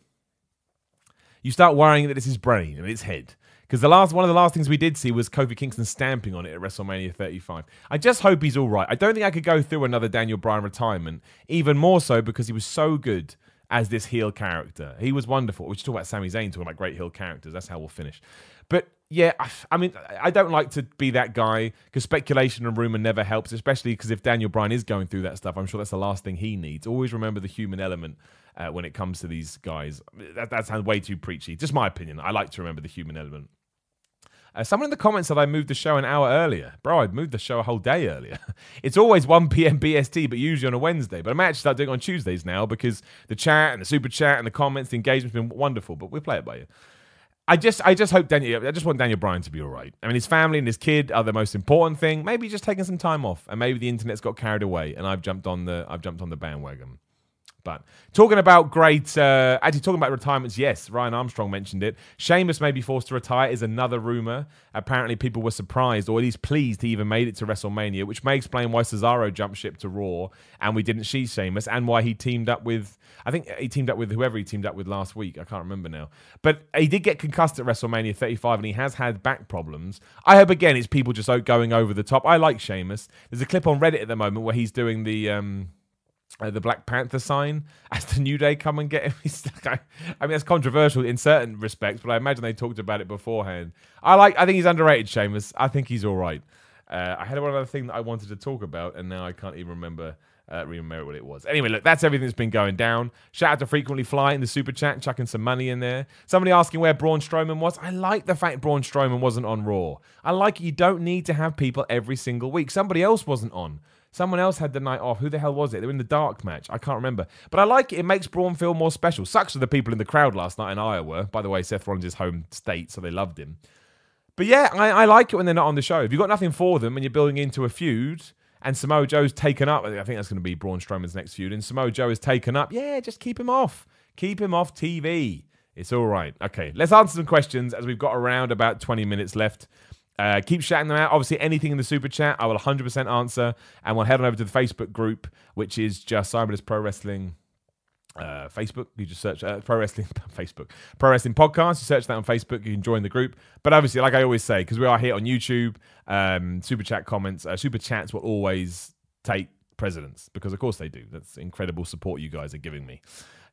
you start worrying that it's his brain and his head. Because the last one of the last things we did see was Kofi Kingston stamping on it at WrestleMania 35. I just hope he's all right. I don't think I could go through another Daniel Bryan retirement, even more so because he was so good as this heel character. He was wonderful. We should talk about Sami Zayn talking about great heel characters. That's how we'll finish. But yeah, I mean, I don't like to be that guy because speculation and rumor never helps, especially because if Daniel Bryan is going through that stuff, I'm sure that's the last thing he needs. Always remember the human element uh, when it comes to these guys. That, that sounds way too preachy. Just my opinion. I like to remember the human element. Uh, someone in the comments said I moved the show an hour earlier. Bro, I moved the show a whole day earlier. *laughs* it's always 1 p.m. BST, but usually on a Wednesday. But I might actually start doing it on Tuesdays now because the chat and the super chat and the comments, the engagement's been wonderful. But we'll play it by you. I just, I just hope Daniel. I just want Daniel Bryan to be all right. I mean, his family and his kid are the most important thing. Maybe just taking some time off, and maybe the internet's got carried away, and I've jumped on the, I've jumped on the bandwagon. But talking about great, uh, actually talking about retirements, yes, Ryan Armstrong mentioned it. Sheamus may be forced to retire is another rumor. Apparently, people were surprised, or at least pleased, he even made it to WrestleMania, which may explain why Cesaro jumped ship to Raw and we didn't see Sheamus, and why he teamed up with, I think he teamed up with whoever he teamed up with last week. I can't remember now. But he did get concussed at WrestleMania 35, and he has had back problems. I hope again it's people just going over the top. I like Sheamus. There's a clip on Reddit at the moment where he's doing the. Um, uh, the Black Panther sign *laughs* as the New Day come and get him. *laughs* I, I mean, that's controversial in certain respects, but I imagine they talked about it beforehand. I like. I think he's underrated, Sheamus. I think he's all right. Uh, I had one other thing that I wanted to talk about, and now I can't even remember. Uh, remember what it was. Anyway, look, that's everything that's been going down. Shout out to Frequently Fly in the super chat, chucking some money in there. Somebody asking where Braun Strowman was. I like the fact Braun Strowman wasn't on Raw. I like you don't need to have people every single week. Somebody else wasn't on. Someone else had the night off. Who the hell was it? They were in the dark match. I can't remember. But I like it. It makes Braun feel more special. Sucks for the people in the crowd last night in Iowa. By the way, Seth Rollins' home state, so they loved him. But yeah, I, I like it when they're not on the show. If you've got nothing for them and you're building into a feud, and Samoa Joe's taken up, I think that's going to be Braun Strowman's next feud, and Samoa Joe is taken up, yeah, just keep him off. Keep him off TV. It's all right. Okay, let's answer some questions as we've got around about 20 minutes left. Uh, keep shouting them out. Obviously, anything in the super chat, I will 100% answer. And we'll head on over to the Facebook group, which is just Cyberless Pro Wrestling. Uh, Facebook, you just search uh, Pro Wrestling *laughs* Facebook, Pro Wrestling Podcast. You search that on Facebook, you can join the group. But obviously, like I always say, because we are here on YouTube, um, super chat comments, uh, super chats will always take precedence because, of course, they do. That's incredible support you guys are giving me.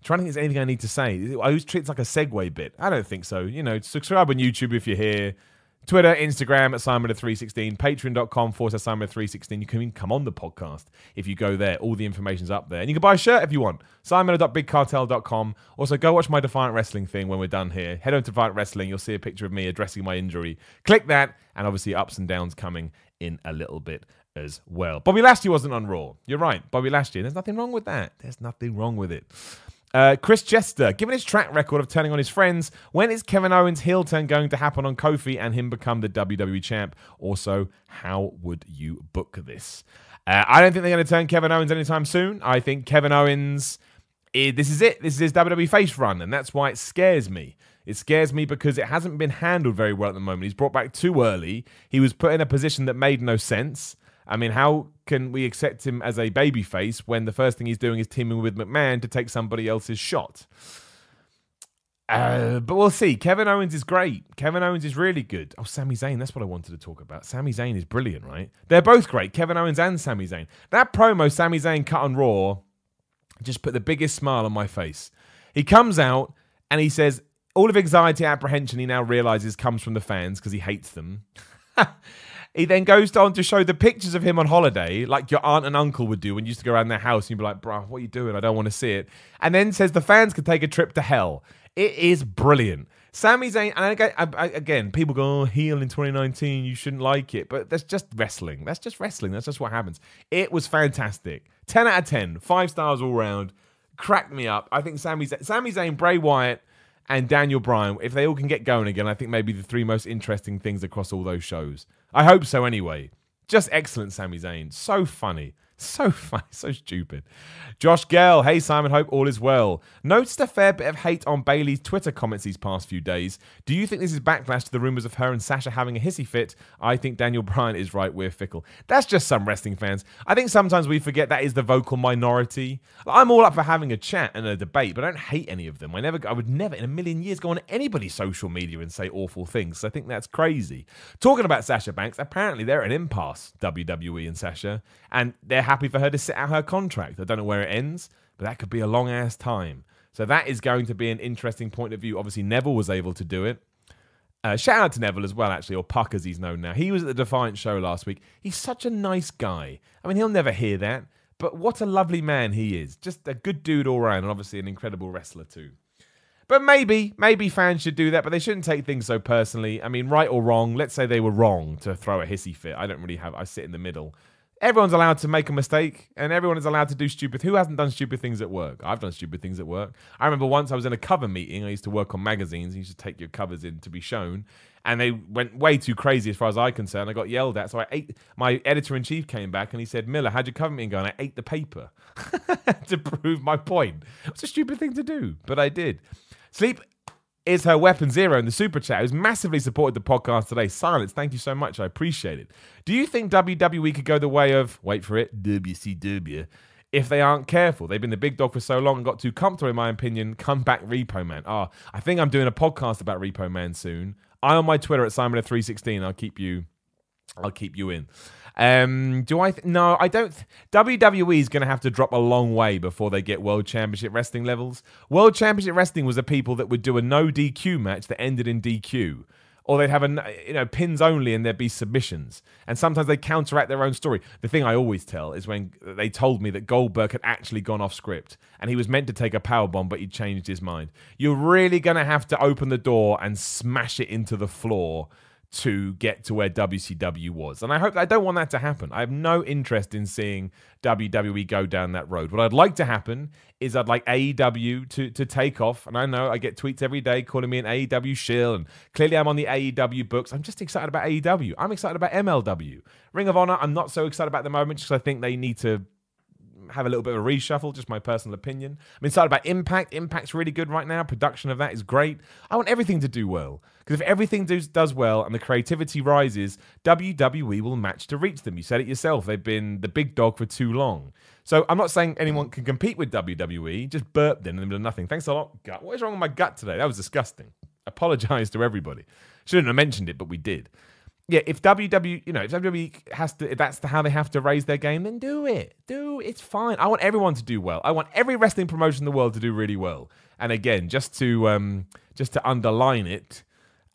Trying to think, is anything I need to say? I always treat it like a segue bit. I don't think so. You know, subscribe on YouTube if you're here. Twitter, Instagram at Simon316, patreon.com forward slash Simon316. You can even come on the podcast if you go there. All the information's up there. And you can buy a shirt if you want. Simon.bigcartel.com. Also, go watch my Defiant Wrestling thing when we're done here. Head on to Defiant Wrestling. You'll see a picture of me addressing my injury. Click that, and obviously ups and downs coming in a little bit as well. Bobby Lashley wasn't on Raw. You're right. Bobby Lashley. There's nothing wrong with that. There's nothing wrong with it. Uh, Chris Chester, given his track record of turning on his friends, when is Kevin Owens' heel turn going to happen on Kofi and him become the WWE champ? Also, how would you book this? Uh, I don't think they're going to turn Kevin Owens anytime soon. I think Kevin Owens, this is it. This is his WWE face run, and that's why it scares me. It scares me because it hasn't been handled very well at the moment. He's brought back too early. He was put in a position that made no sense. I mean, how can we accept him as a babyface when the first thing he's doing is teaming with McMahon to take somebody else's shot? Uh, but we'll see. Kevin Owens is great. Kevin Owens is really good. Oh, Sami Zayn. That's what I wanted to talk about. Sami Zayn is brilliant, right? They're both great. Kevin Owens and Sami Zayn. That promo Sami Zayn cut on Raw just put the biggest smile on my face. He comes out and he says all of anxiety, apprehension he now realizes comes from the fans because he hates them. *laughs* He then goes on to show the pictures of him on holiday, like your aunt and uncle would do when you used to go around their house and you'd be like, bruh, what are you doing? I don't want to see it. And then says the fans can take a trip to hell. It is brilliant. Sami Zayn, and again, again, people go, oh, heel in 2019, you shouldn't like it. But that's just wrestling. That's just wrestling. That's just what happens. It was fantastic. 10 out of 10. Five stars all round. cracked me up. I think Sami, Z- Sami Zayn, Bray Wyatt, and Daniel Bryan, if they all can get going again, I think maybe the three most interesting things across all those shows. I hope so anyway. Just excellent, Sami Zayn. So funny. So funny, so stupid. Josh Gell, hey Simon, hope all is well. Noticed a fair bit of hate on Bayley's Twitter comments these past few days. Do you think this is backlash to the rumours of her and Sasha having a hissy fit? I think Daniel Bryan is right, we're fickle. That's just some wrestling fans. I think sometimes we forget that is the vocal minority. I'm all up for having a chat and a debate, but I don't hate any of them. I never, I would never in a million years go on anybody's social media and say awful things. So I think that's crazy. Talking about Sasha Banks, apparently they're at an impasse, WWE and Sasha, and they're happy for her to sit out her contract. I don't know where it ends, but that could be a long ass time. So that is going to be an interesting point of view. Obviously, Neville was able to do it. Uh, shout out to Neville as well, actually, or PAC as he's known now. He was at the Defiant show last week. He's such a nice guy. I mean, he'll never hear that, but what a lovely man he is. Just a good dude all around, and obviously an incredible wrestler too. But maybe, maybe fans should do that, but they shouldn't take things so personally. I mean, right or wrong, let's say they were wrong to throw a hissy fit. I don't really have, I sit in the middle everyone's allowed to make a mistake and everyone is allowed to do stupid who hasn't done stupid things at work? I've done stupid things at work. I remember once i was in a cover meeting i used to work on magazines you should take your covers in to be shown and they went way too crazy as far as i'm concerned. I got yelled at so i ate my editor-in-chief came back and he said miller how'd your cover meeting go? And i ate the paper *laughs* to prove my point. It's a stupid thing to do but i did. Sleep is her weapon zero in the super chat who's massively supported the podcast today. Silence, thank you so much. I appreciate it. Do you think WWE could go the way of, wait for it, WCW, if they aren't careful? They've been the big dog for so long and got too comfortable, in my opinion. Come back, Repo Man. Ah, oh, I think I'm doing a podcast about Repo Man soon. I on my Twitter at Simon316. I'll keep you, I'll keep you in. Um, do I? Th- no, I don't. Th- WWE is going to have to drop a long way before they get World Championship Wrestling levels. World Championship Wrestling was a people that would do a no DQ match that ended in DQ. Or they'd have a you know pins only and there'd be submissions, and sometimes they counteract their own story. The thing I always tell is when they told me that Goldberg had actually gone off script and he was meant to take a power bomb, but he changed his mind. You're really gonna have to open the door and smash it into the floor to get to where WCW was. And I hope I don't want that to happen. I have no interest in seeing WWE go down that road. What I'd like to happen is I'd like AEW to to take off. And I know I get tweets every day calling me an AEW shill and clearly I'm on the AEW books. I'm just excited about AEW. I'm excited about MLW. Ring of Honor, I'm not so excited about the moment because I think they need to have a little bit of a reshuffle, just my personal opinion. I'm excited about Impact. Impact's really good right now. Production of that is great. I want everything to do well. Because if everything does, does well and the creativity rises, WWE will match to reach them. You said it yourself. They've been the big dog for too long. So I'm not saying anyone can compete with WWE. Just burped in the middle of nothing. Thanks a lot, gut. What is wrong with my gut today? That was disgusting. Apologize to everybody. Shouldn't have mentioned it, but we did yeah, if WWE, you know, if WWE has to, if that's how they have to raise their game, then do it. Do it's fine. I want everyone to do well. I want every wrestling promotion in the world to do really well. And again, just to um, just to underline it,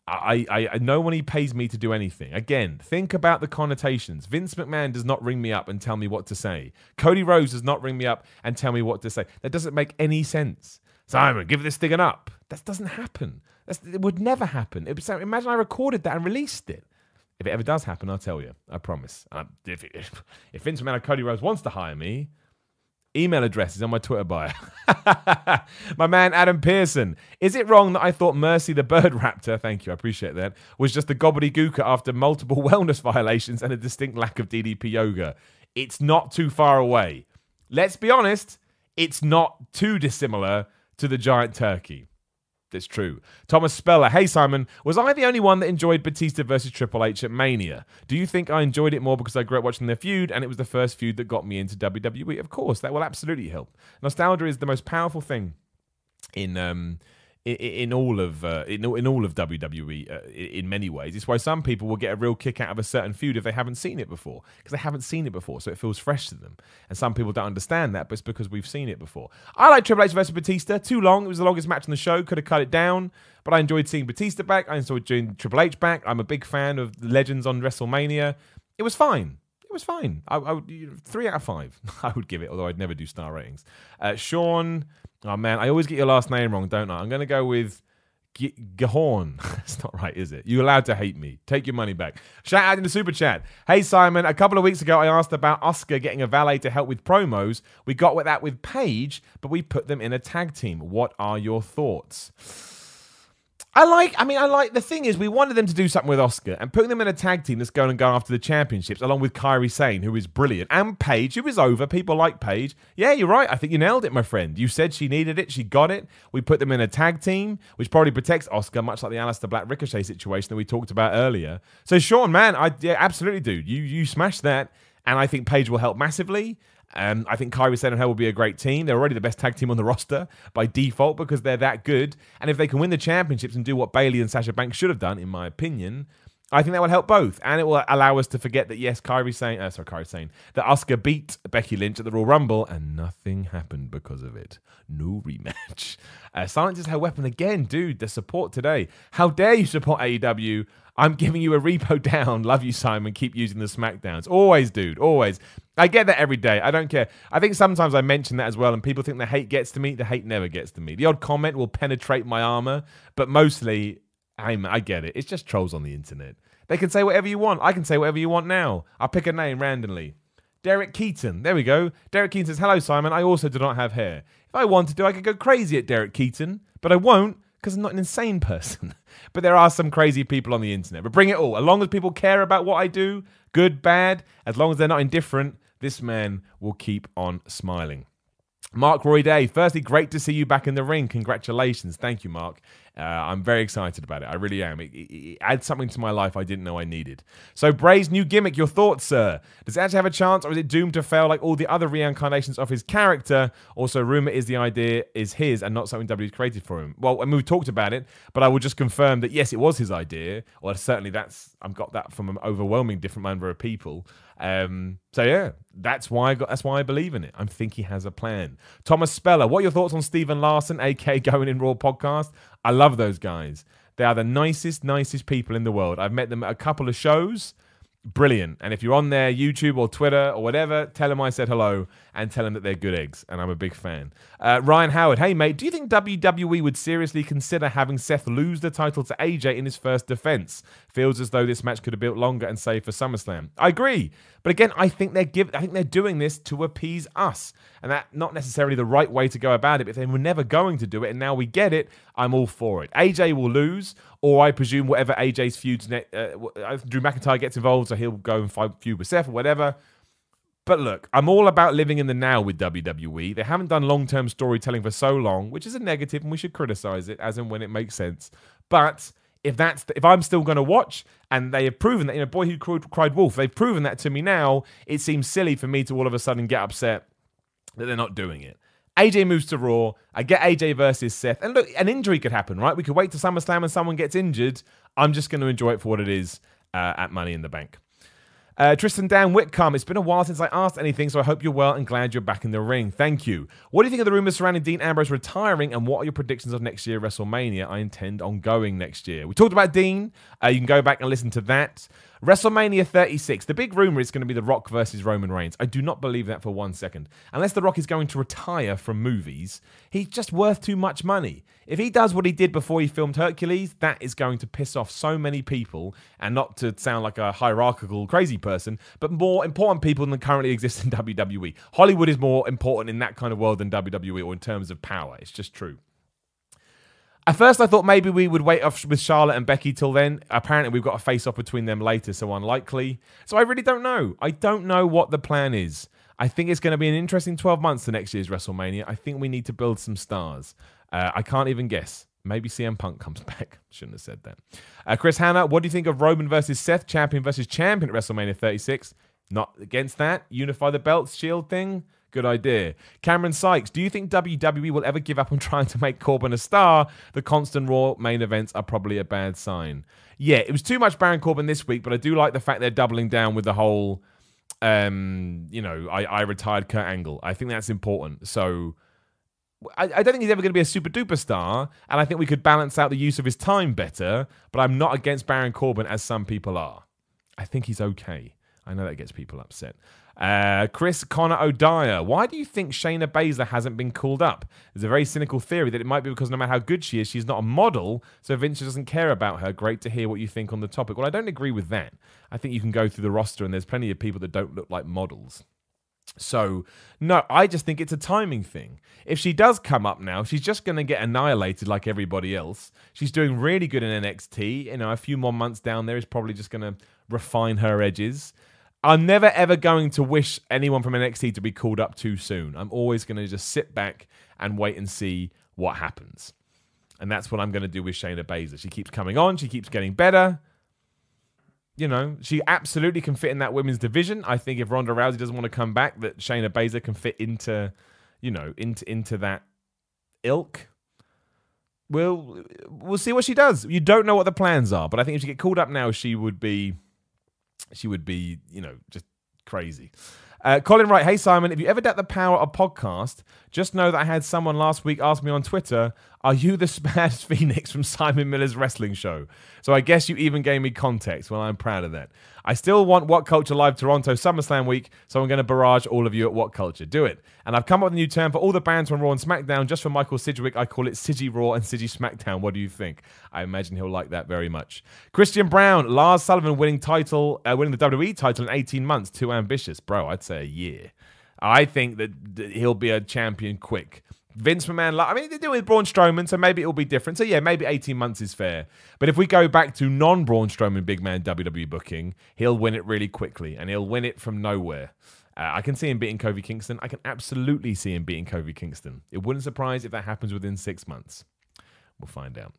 I, I, I no one pays me to do anything. Again, think about the connotations. Vince McMahon does not ring me up and tell me what to say. Cody Rhodes does not ring me up and tell me what to say. That doesn't make any sense. Simon, give this thing an up. That doesn't happen. That's, it would never happen. It, imagine I recorded that and released it. If it ever does happen, I'll tell you. I promise. If, if, *laughs* if Vince McMahon or Cody Rhodes wants to hire me, email address is on my Twitter bio. *laughs* my man Adam Pearson. Is it wrong that I thought Mercy the Bird Raptor, thank you, I appreciate that, was just a Gobbledy Gooker after multiple *laughs* wellness violations and a distinct lack of DDP yoga? It's not too far away. Let's be honest, it's not too dissimilar to the giant turkey. It's true. Thomas Speller. Hey, Simon. Was I the only one that enjoyed Batista versus Triple H at Mania? Do you think I enjoyed it more because I grew up watching their feud and it was the first feud that got me into WWE? Of course, that will absolutely help. Nostalgia is the most powerful thing in um, in, all of uh, in, all of WWE uh, in many ways. It's why some people will get a real kick out of a certain feud if they haven't seen it before because they haven't seen it before, so it feels fresh to them. And some people don't understand that, but it's because we've seen it before. I like Triple H versus Batista. Too long. It was the longest match on the show. Could have cut it down, but I enjoyed seeing Batista back. I enjoyed doing Triple H back. I'm a big fan of the Legends on WrestleMania. It was fine it was fine. I, I would three out of five. *laughs* I would give it, although I'd never do star ratings. Uh, Sean, oh man, I always get your last name wrong, don't I? I'm to go with Gahorn. *laughs* That's not right, is it? You're allowed to hate me. Take your money back. Shout out in the super chat. Hey, Simon. A couple of weeks ago, I asked about Asuka getting a valet to help with promos. We got with that with Paige, but we put them in a tag team. What are your thoughts? I like, I mean, I like, the thing is, we wanted them to do something with Asuka and putting them in a tag team that's going to go after the championships, along with Kairi Sane, who is brilliant, and Paige, who is over. People like Paige. Yeah, you're right. I think you nailed it, my friend. You said she needed it. She got it. We put them in a tag team, which probably protects Asuka, much like the Aleister Black Ricochet situation that we talked about earlier. So, Sean, man, I yeah, absolutely do. You, you smashed that. And I think Paige will help massively. Um, I think Kairi Sane and her will be a great team. They're already the best tag team on the roster by default because they're that good. And if they can win the championships and do what Bayley and Sasha Banks should have done, in my opinion, I think that will help both. And it will allow us to forget that, yes, Kairi Sane, uh, sorry, Kairi saying that Asuka beat Becky Lynch at the Royal Rumble and nothing happened because of it. No *laughs* rematch. Uh, silence is her weapon again, dude. The support today. How dare you support AEW? I'm giving you a repo *laughs* down. Love you, Simon. Keep using the SmackDowns. Always, dude. Always. I get that every day. I don't care. I think sometimes I mention that as well, and people think the hate gets to me. The hate never gets to me. The odd comment will penetrate my armor, but mostly, I'm, I get it. It's just trolls on the internet. They can say whatever you want. I can say whatever you want now. I'll pick a name randomly. Derek Keaton. There we go. Derek Keaton says, Hello, Simon. I also do not have hair. If I wanted to, I could go crazy at Derek Keaton, but I won't because I'm not an insane *laughs* person. but there are some crazy people on the internet. But bring it all. As long as people care about what I do, good, bad, as long as they're not indifferent, this man will keep on smiling. Mark Roy Day, firstly, great to see you back in the ring. Congratulations. Thank you, Mark. Uh, I'm very excited about it. I really am. It, it, it, adds something to my life I didn't know I needed. So, Bray's new gimmick, your thoughts, sir? Does it actually have a chance, or is it doomed to fail like all the other reincarnations of his character? Also, rumor is the idea is his and not something W created for him. Well, we've talked about it, but I will just confirm that yes, it was his idea. Or certainly that's I've got that from an overwhelming different number of people. Um, so yeah, that's why I got. That's why I believe in it. I think he has a plan. Thomas Speller, what are your thoughts on Stephen Larson, aka *laughs* Going in Raw podcast? I love those guys. They are the nicest, nicest people in the world. I've met them at a couple of shows brilliant. And if you're on their YouTube or Twitter or whatever, tell them I said hello and tell them that they're good eggs. And I'm a big fan. Uh, Ryan Howard, hey mate, do you think WWE would seriously consider having Seth lose the title to AJ in his first defense? Feels as though this match could have built longer and saved for SummerSlam. I agree, but again, I think they're give, I think they're doing this to appease us, and that not necessarily the right way to go about it. But they were never going to do it, and now we get it, I'm all for it. AJ will lose, or I presume whatever AJ's feuds, ne- uh, uh, Drew McIntyre gets involved, so he'll go and fight feud with Seth or whatever. But look, I'm all about living in the now with WWE. They haven't done long term storytelling for so long, which is a negative, and we should criticize it as and when it makes sense. But if that's the, if I'm still going to watch, and they have proven that, you know, boy who cried, wolf, they've proven that to me now. It seems silly for me to all of a sudden get upset that they're not doing it. AJ moves to Raw. I get AJ versus Seth. And look, an injury could happen, right? We could wait to SummerSlam and someone gets injured. I'm just going to enjoy it for what it is uh, at Money in the Bank. Uh, Tristan Dan Whitcomb, it's been a while since I asked anything, so I hope you're well and glad you're back in the ring. Thank you. What do you think of the rumors surrounding Dean Ambrose retiring, and what are your predictions of next year WrestleMania? I intend on going next year. We talked about Dean. Uh, you can go back and listen to that. WrestleMania 36. The big rumor is going to be The Rock versus Roman Reigns. I do not believe that for one second. Unless The Rock is going to retire from movies, he's just worth too much money. If he does what he did before he filmed Hercules, that is going to piss off so many people, and not to sound like a hierarchical crazy person, but more important people than currently exist in *laughs* WWE. Hollywood is more important in that kind of world than WWE or in terms of power. It's just true. At first, I thought maybe we would wait off with Charlotte and Becky till then. Apparently, we've got a face off between them later, so unlikely. So I really don't know. I don't know what the plan is. I think it's going to be an interesting 12 months to next year's WrestleMania. I think we need to build some stars. Uh, I can't even guess. Maybe CM Punk comes *laughs* back. Shouldn't have said that. Uh, Chris Hanna, what do you think of Roman versus Seth, champion versus champion at WrestleMania 36? Not against that. Unify the belts, shield thing. Good idea. Cameron Sykes, do you think WWE will ever give up on *laughs* trying to make Corbin a star? The constant Raw main events are probably a bad sign. Yeah, it was too much Baron Corbin this week, but I do like the fact they're doubling down with the whole, um, you know, I, I retired Kurt Angle. I think that's important. So I, I don't think he's ever going to be a super duper star, and I think we could balance out the use of his time better, but I'm not against Baron Corbin as some people are. I think he's okay. I know that gets people upset. Uh, Chris Connor O'Dyer, why do you think Shayna Baszler hasn't been called up? There's a very cynical theory that it might be because no matter how good she is, she's not a model, so Vince doesn't care about her. Great to hear what you think on the topic. Well, I don't agree with that. I think you can go through the roster and there's plenty of people that don't look like models. So, no, I just think it's a timing thing. If she does come up now, she's just going to get annihilated like everybody else. She's doing really good in NXT. You know, a few more months down there is probably just going to refine her edges. I'm never ever going to wish anyone from NXT to be called up too soon. I'm always going to just sit back and wait and see what happens. And that's what I'm going to do with Shayna Baszler. She keeps coming on, she keeps getting better. You know, she absolutely can fit in that women's division. I think if Ronda Rousey doesn't want to come back, that Shayna Baszler can fit into, you know, into into that ilk. We'll we'll see what she does. You don't know what the plans are, but I think if she get called up now, she would be she would be, you know, just crazy. Uh, Colin Wright, hey Simon, if you ever doubt the power of podcast, just know that I had someone last week ask me on Twitter, Are you the *laughs* Spaz Phoenix from Simon Miller's wrestling show? So I guess you even gave me context. Well, I'm proud of that. I still want What Culture Live Toronto SummerSlam week, so I'm going to barrage all of you at What Culture. Do it. And I've come up with a new term for all the bands from Raw and SmackDown. Just for Michael Sidgwick, I call it Sidgy Raw and Sidgy SmackDown. What do you think? I imagine he'll like that very much. Christian Brown, Lars Sullivan winning title, uh, winning the WWE title in 18 months. Too ambitious, bro. I'd say a year. I think that he'll be a champion quick. Vince McMahon, I mean, they do it with Braun Strowman, so maybe it'll be different. So yeah, maybe 18 months is fair. But if we go back to non Braun Strowman big man WWE booking, he'll win it really quickly, and he'll win it from nowhere. Uh, I can see him beating Kofi Kingston. I can absolutely see him beating Kofi Kingston. It wouldn't surprise if that happens within six months. We'll find out.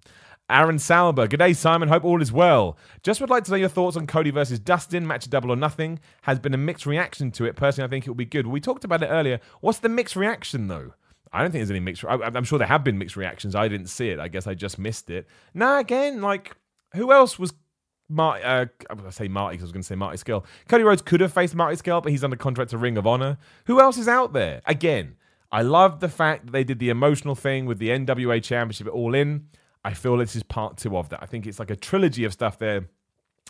Aaron Salber. Good day, Simon. Hope all is well. Just would like to know your thoughts on Cody versus Dustin. Match double or nothing. Has been a mixed reaction to it. Personally, I think it will be good. We talked about it earlier. What's the mixed reaction, though? I don't think there's any mixed. I, am sure there have been mixed reactions. I didn't see it. I guess I just missed it. Nah, again, like who else was Marty? Uh, I say Marty. because I was going to say Marty Scurll. Cody Rhodes could have faced Marty Scurll, but he's under contract to Ring of Honor. Who else is out there? Again, I love the fact that they did the emotional thing with the NWA Championship All In. I feel this is part two of that. I think it's like a trilogy of stuff they're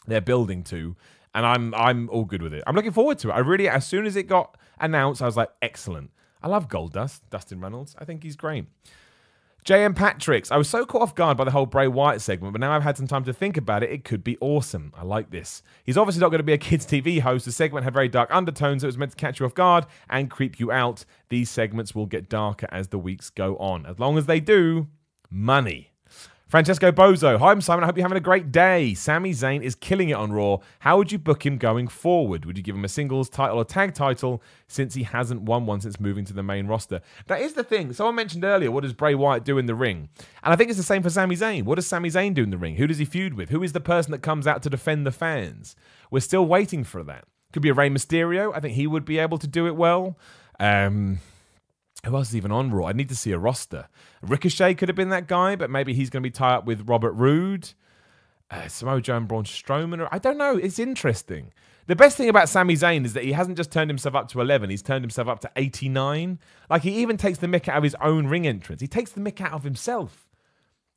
they're building to, and I'm I'm all good with it. I'm looking forward to it. I really, as soon as it got announced, I was like, excellent. I love Goldust, Dustin Reynolds. I think he's great. JM Patrick's. I was so caught off guard by the whole Bray Wyatt segment, but now I've had some time to think about it. It could be awesome. I like this. He's obviously not going to be a kids' TV host. The segment had very dark undertones. It was meant to catch you off guard and creep you out. These segments will get darker as the weeks go on. As long as they do, money. Francesco Bozo. Hi, I'm Simon. I hope you're having a great day. Sami Zayn is killing it on Raw. How would you book him going forward? Would you give him a singles title or tag title since he hasn't won one since moving to the main roster? That is the thing. Someone mentioned earlier, what does Bray Wyatt do in the ring? And I think it's the same for Sami Zayn. What does Sami Zayn do in the ring? Who does he feud with? Who is the person that comes out to defend the fans? We're still waiting for that. Could be a Rey Mysterio. I think he would be able to do it well. Um, who else is even on Raw? I need to see a roster. Ricochet could have been that guy, but maybe he's going to be tied up with Robert Roode. Uh, Samoa Joe and Braun Strowman. I don't know. It's interesting. The best thing about Sami Zayn is that he hasn't just turned himself up to 11, he's turned himself up to 89. Like, he even takes the mick out of his own ring entrance. He takes the mick out of himself.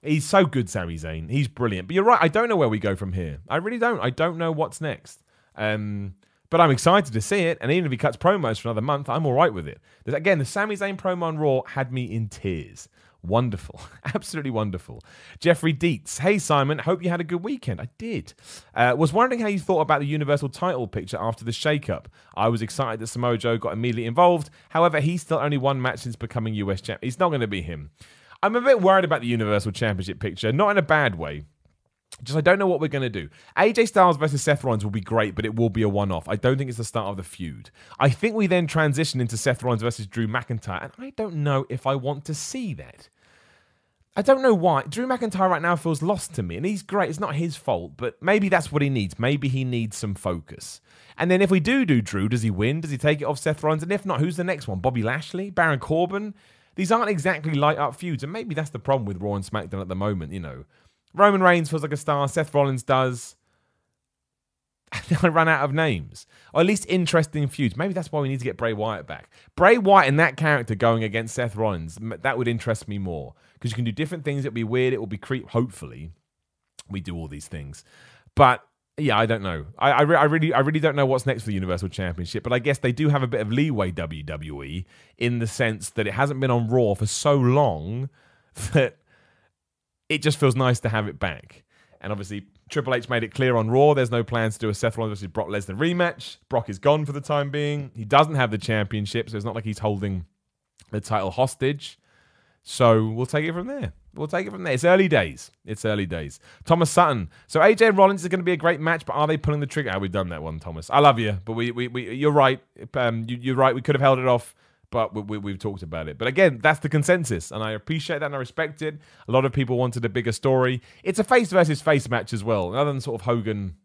He's so good, Sami Zayn. He's brilliant. But you're right. I don't know where we go from here. I really don't. I don't know what's next. Um, but I'm excited to see it, and even if he cuts promos for another month, I'm all right with it. Again, the Sami Zayn promo on Raw had me in tears. Wonderful. *laughs* Absolutely wonderful. Jeffrey Dietz. Hey, Simon. Hope you had a good weekend. I did. Uh, was wondering how you thought about the Universal title picture after the shakeup. I was excited that Samoa Joe got immediately involved. However, he's still only one match since becoming US champ. He's not going to be him. I'm a bit worried about the Universal Championship picture, not in a bad way. Just I don't know what we're going to do. AJ Styles versus Seth Rollins will be great, but it will be a one off. I don't think it's the start of the feud. I think we then transition into Seth Rollins versus Drew McIntyre, and I don't know if I want to see that. I don't know why. Drew McIntyre right now feels lost to me, and he's great. It's not his fault, but maybe that's what he needs. Maybe he needs some focus. And then if we do do Drew, does he win? Does he take it off Seth Rollins? And if not, who's the next one? Bobby Lashley? Baron Corbin? These aren't exactly light up feuds, and maybe that's the problem with Raw and SmackDown at the moment, you know. Roman Reigns feels like a star. Seth Rollins does. *laughs* I run out of names, or at least interesting feuds. Maybe that's why we need to get Bray Wyatt back. Bray Wyatt and that character going against Seth Rollins, that would interest me more because you can do different things. It'll be weird. It will be creep. Hopefully, we do all these things, but yeah, I don't know. I, I, re- I, really, I really don't know what's next for the Universal Championship. But I guess they do have a bit of leeway, WWE, in the sense that it hasn't been on Raw for so long *laughs* that it just feels nice to have it back. And obviously, Triple H made it clear on Raw there's no plans to do a Seth Rollins versus Brock Lesnar rematch. Brock is gone for the time being. He doesn't have the championship, so it's not like he's holding the title hostage. So we'll take it from there. We'll take it from there. It's early days. It's early days. Thomas Sutton. So AJ Rollins is going to be a great match, but are they pulling the trigger? Oh, we've done that one, Thomas. I love you, but we, we, we you're right. Um, you, are right. We could have held it off, but we, we, we've talked about it. But again, that's the consensus, and I appreciate that and I respect it. A lot of people wanted a bigger story. It's a face versus face match as well, other than sort of Hogan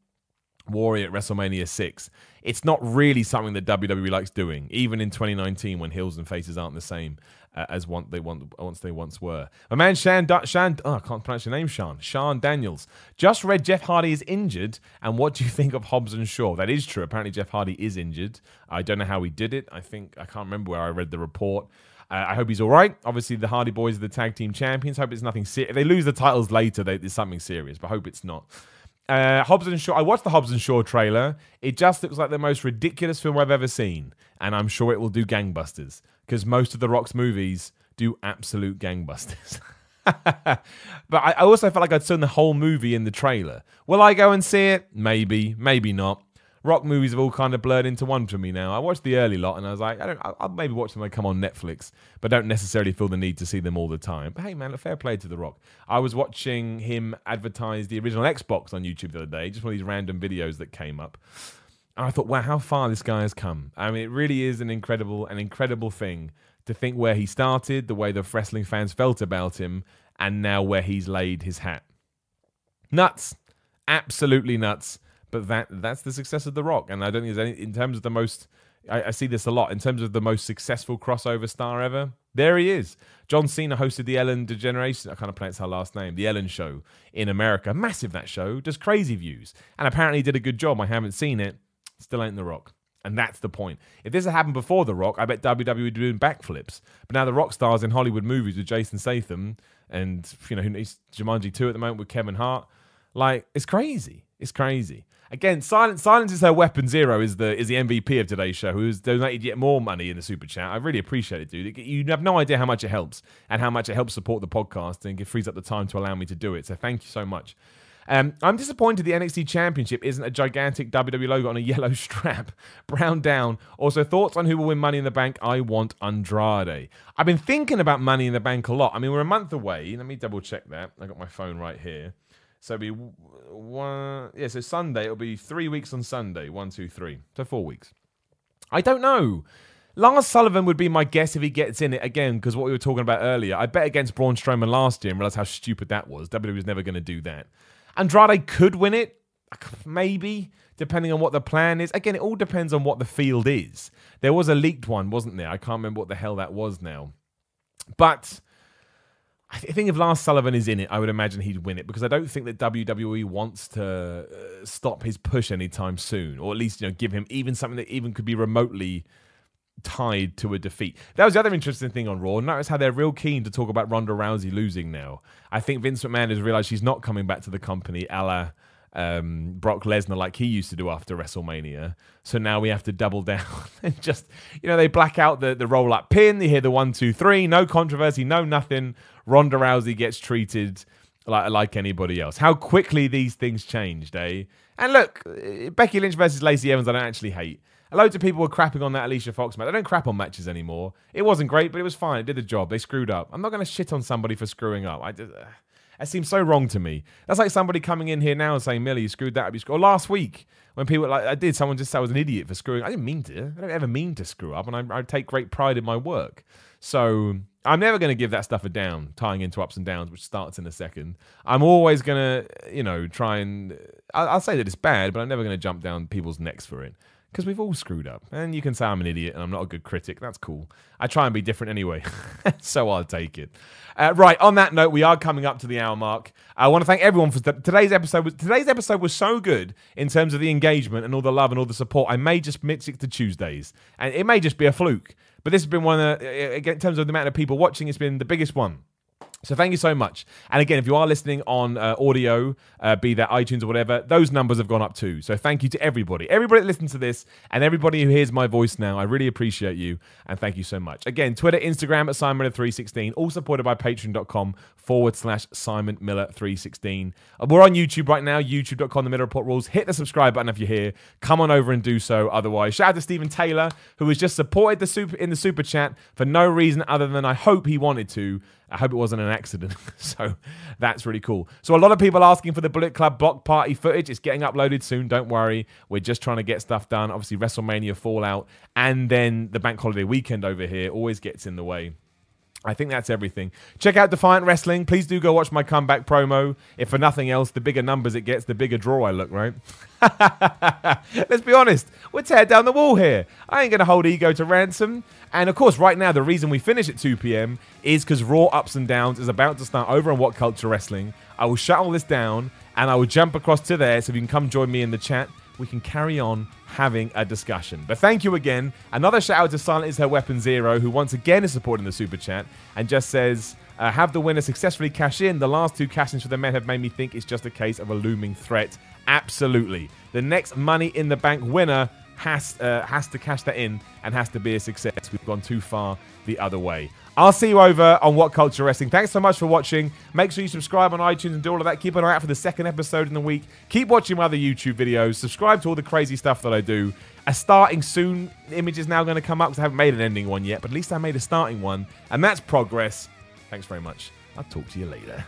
Warrior at WrestleMania 6. It's not really something that WWE likes doing, even in 2019 when heels and faces aren't the same uh, as one, they want, once they once were. My man Shan, Shan oh, I can't pronounce your name, Sean. Sean Daniels. Just read Jeff Hardy is injured, and what do you think of Hobbs and Shaw? That is true. Apparently, Jeff Hardy is injured. I don't know how he did it. I think, I can't remember where I read the report. Uh, I hope he's all right. Obviously, the Hardy Boys are the tag team champions. Hope it's nothing serious. If they lose the titles later, they, there's something serious, but hope it's not. Uh, Hobbs and Shaw. I watched the Hobbs and Shaw trailer. It just looks like the most ridiculous film I've ever seen, and I'm sure it will do gangbusters because most of the Rock's movies do absolute gangbusters. *laughs* but I, also felt like I'd seen the whole movie in the trailer. Will I go and see it? Maybe, maybe not. Rock movies have all kind of blurred into one for me now. I watched the early lot and I was like, I don't, I'll maybe watch them when they come on Netflix, but don't necessarily feel the need to see them all the time. But hey, man, a fair play to The Rock. I was watching him advertise the original Xbox on YouTube the other day, just one of these random videos that came up. I thought, wow, how far this guy has come. I mean, it really is an incredible, an incredible thing to think where he started, the way the wrestling fans felt about him, and now where he's laid his hat. Nuts. Absolutely nuts. But that that's the success of The Rock, and I don't think there's any in terms of the most. I, I see this a lot in terms of the most successful crossover star ever. There he is. John Cena hosted the Ellen DeGeneres. I kind of pronounce her last name. The Ellen Show in America. Massive that show. Does crazy views, and apparently did a good job. I haven't seen it. Still ain't The Rock. And that's the point. If this had happened before The Rock, I bet WWE would be doing backflips. But now The Rock stars in Hollywood movies with Jason Statham and, you know, he's Jumanji 2 at the moment with Kevin Hart. Like, it's crazy. It's crazy. Again, silence silence is her weapon. Zero is the is the MVP of today's show, who's donated yet more money in the super chat. I really appreciate it, dude. You have no idea how much it helps and how much it helps support the podcast and it frees up the time to allow me to do it. So thank you so much. Um, I'm disappointed the NXT Championship isn't a gigantic WWE logo on a *laughs* yellow strap. Brown down. Also, thoughts on who will win Money in the Bank? I want Andrade. I've been thinking about Money in the Bank a lot. I mean, we're a month away. Let me double check that. I got my phone right here. So be one, yeah. So Sunday it'll be three weeks on Sunday. One, two, three. So four weeks. I don't know. Lars Sullivan would be my guess if he gets in it again, because what we were talking about earlier. I bet against Braun Strowman last year and realized how stupid that was. WWE was never going to do that. Andrade could win it, maybe, depending on what the plan is. Again, it all depends on what the field is. There was a leaked one, wasn't there? I can't remember what the hell that was now. But I think if Lars Sullivan is in it, I would imagine he'd win it because I don't think that WWE wants to uh, stop his push anytime soon, or at least you know give him even something that even could be remotely tied to a defeat. That was the other interesting thing on Raw. Notice how they're real keen to talk about Ronda Rousey losing now. I think Vince McMahon has realized she's not coming back to the company, a la um, Brock Lesnar like he used to do after WrestleMania. So now we have to double *laughs* down and just, you know, they black out the, the roll up pin. They hear the one, two, three, no controversy, no nothing. Ronda Rousey gets treated like, like anybody else. How quickly these things changed, eh? And look, Becky Lynch versus Lacey Evans, I don't actually hate. Loads of people were crapping on that Alicia Fox match. I don't crap on matches anymore. It wasn't great, but it was fine. It did the job. They screwed up. I'm not going to shit on somebody for screwing up. I just, uh, that seems so wrong to me. That's like somebody coming in here now and saying, Millie, you screwed that up. You. Or last week, when people like I did, someone just said I was an idiot for screwing. I didn't mean to. I don't ever mean to screw up, and I, I take great pride in my work. So I'm never going to give that stuff a down, tying into ups and downs, which starts in a second. I'm always going to, you know, try and. I'll, I'll say that it's bad, but I'm never going to jump down people's necks for it because we've all screwed up. And you can say I'm an idiot and I'm not a good critic. That's cool. I try and be different anyway, *laughs* so I'll take it. Uh, right. On that note, we are coming up to the hour mark. I want to thank everyone for today's episode. Was, today's episode was so good in terms of the engagement and all the love and all the support. I may just mix it to Tuesdays, and it may just be a fluke. But this has been one of the, in terms of the amount of people watching, it's been the biggest one So thank you so much. And again, if you are listening on uh, audio, uh, be that iTunes or whatever, those numbers have gone up too. So thank you to everybody, everybody that listens to this, and everybody who hears my voice now. I really appreciate you, and thank you so much. Again, Twitter, Instagram at Simon Miller 316, all supported by Patreon.com forward slash Simon Miller 316. Uh, we're on YouTube right now, YouTube.com. The Miller Report rules. Hit the subscribe button if you're here. Come on over and do so. Otherwise, shout out to Stephen Taylor who has just supported the super in the super chat for no reason other than I hope he wanted to. I hope it wasn't an accident. *laughs* so that's really cool. So a lot of people asking for the Bullet Club block party footage. It's getting uploaded soon. Don't worry. We're just trying to get stuff done. Obviously, WrestleMania Fallout and then the bank holiday weekend over here always gets in the way. I think that's everything. Check out Defiant Wrestling. Please do go watch my comeback promo. If for nothing else, the bigger numbers it gets, the bigger draw I look, right? *laughs* Let's be honest. We're tear down the wall here. I ain't going to hold ego to ransom. And of course, right now, the reason we finish at 2 p.m. is because Raw Ups and Downs is about to start over on What Culture Wrestling. I will shut all this down and I will jump across to there so you can come join me in the chat. We can carry on having a discussion. But thank you again. Another shout out to Silent is Her Weapon Zero, who once again is supporting the super chat and just says, uh, Have the winner successfully cash in? The last two cash ins for the men have made me think it's just a case of a looming threat. Absolutely. The next Money in the Bank winner has uh, has to cash that in and has to be a success. We've gone too far the other way. I'll see you over on What Culture Wrestling. Thanks so much for watching. Make sure you subscribe on iTunes and do all of that. Keep an eye out for the second episode in the week. Keep watching my other YouTube videos. Subscribe to all the crazy stuff that I do. A starting soon image is now going to come up because I haven't made an ending one yet, but at least I made a starting one, and that's progress. Thanks very much. I'll talk to you later.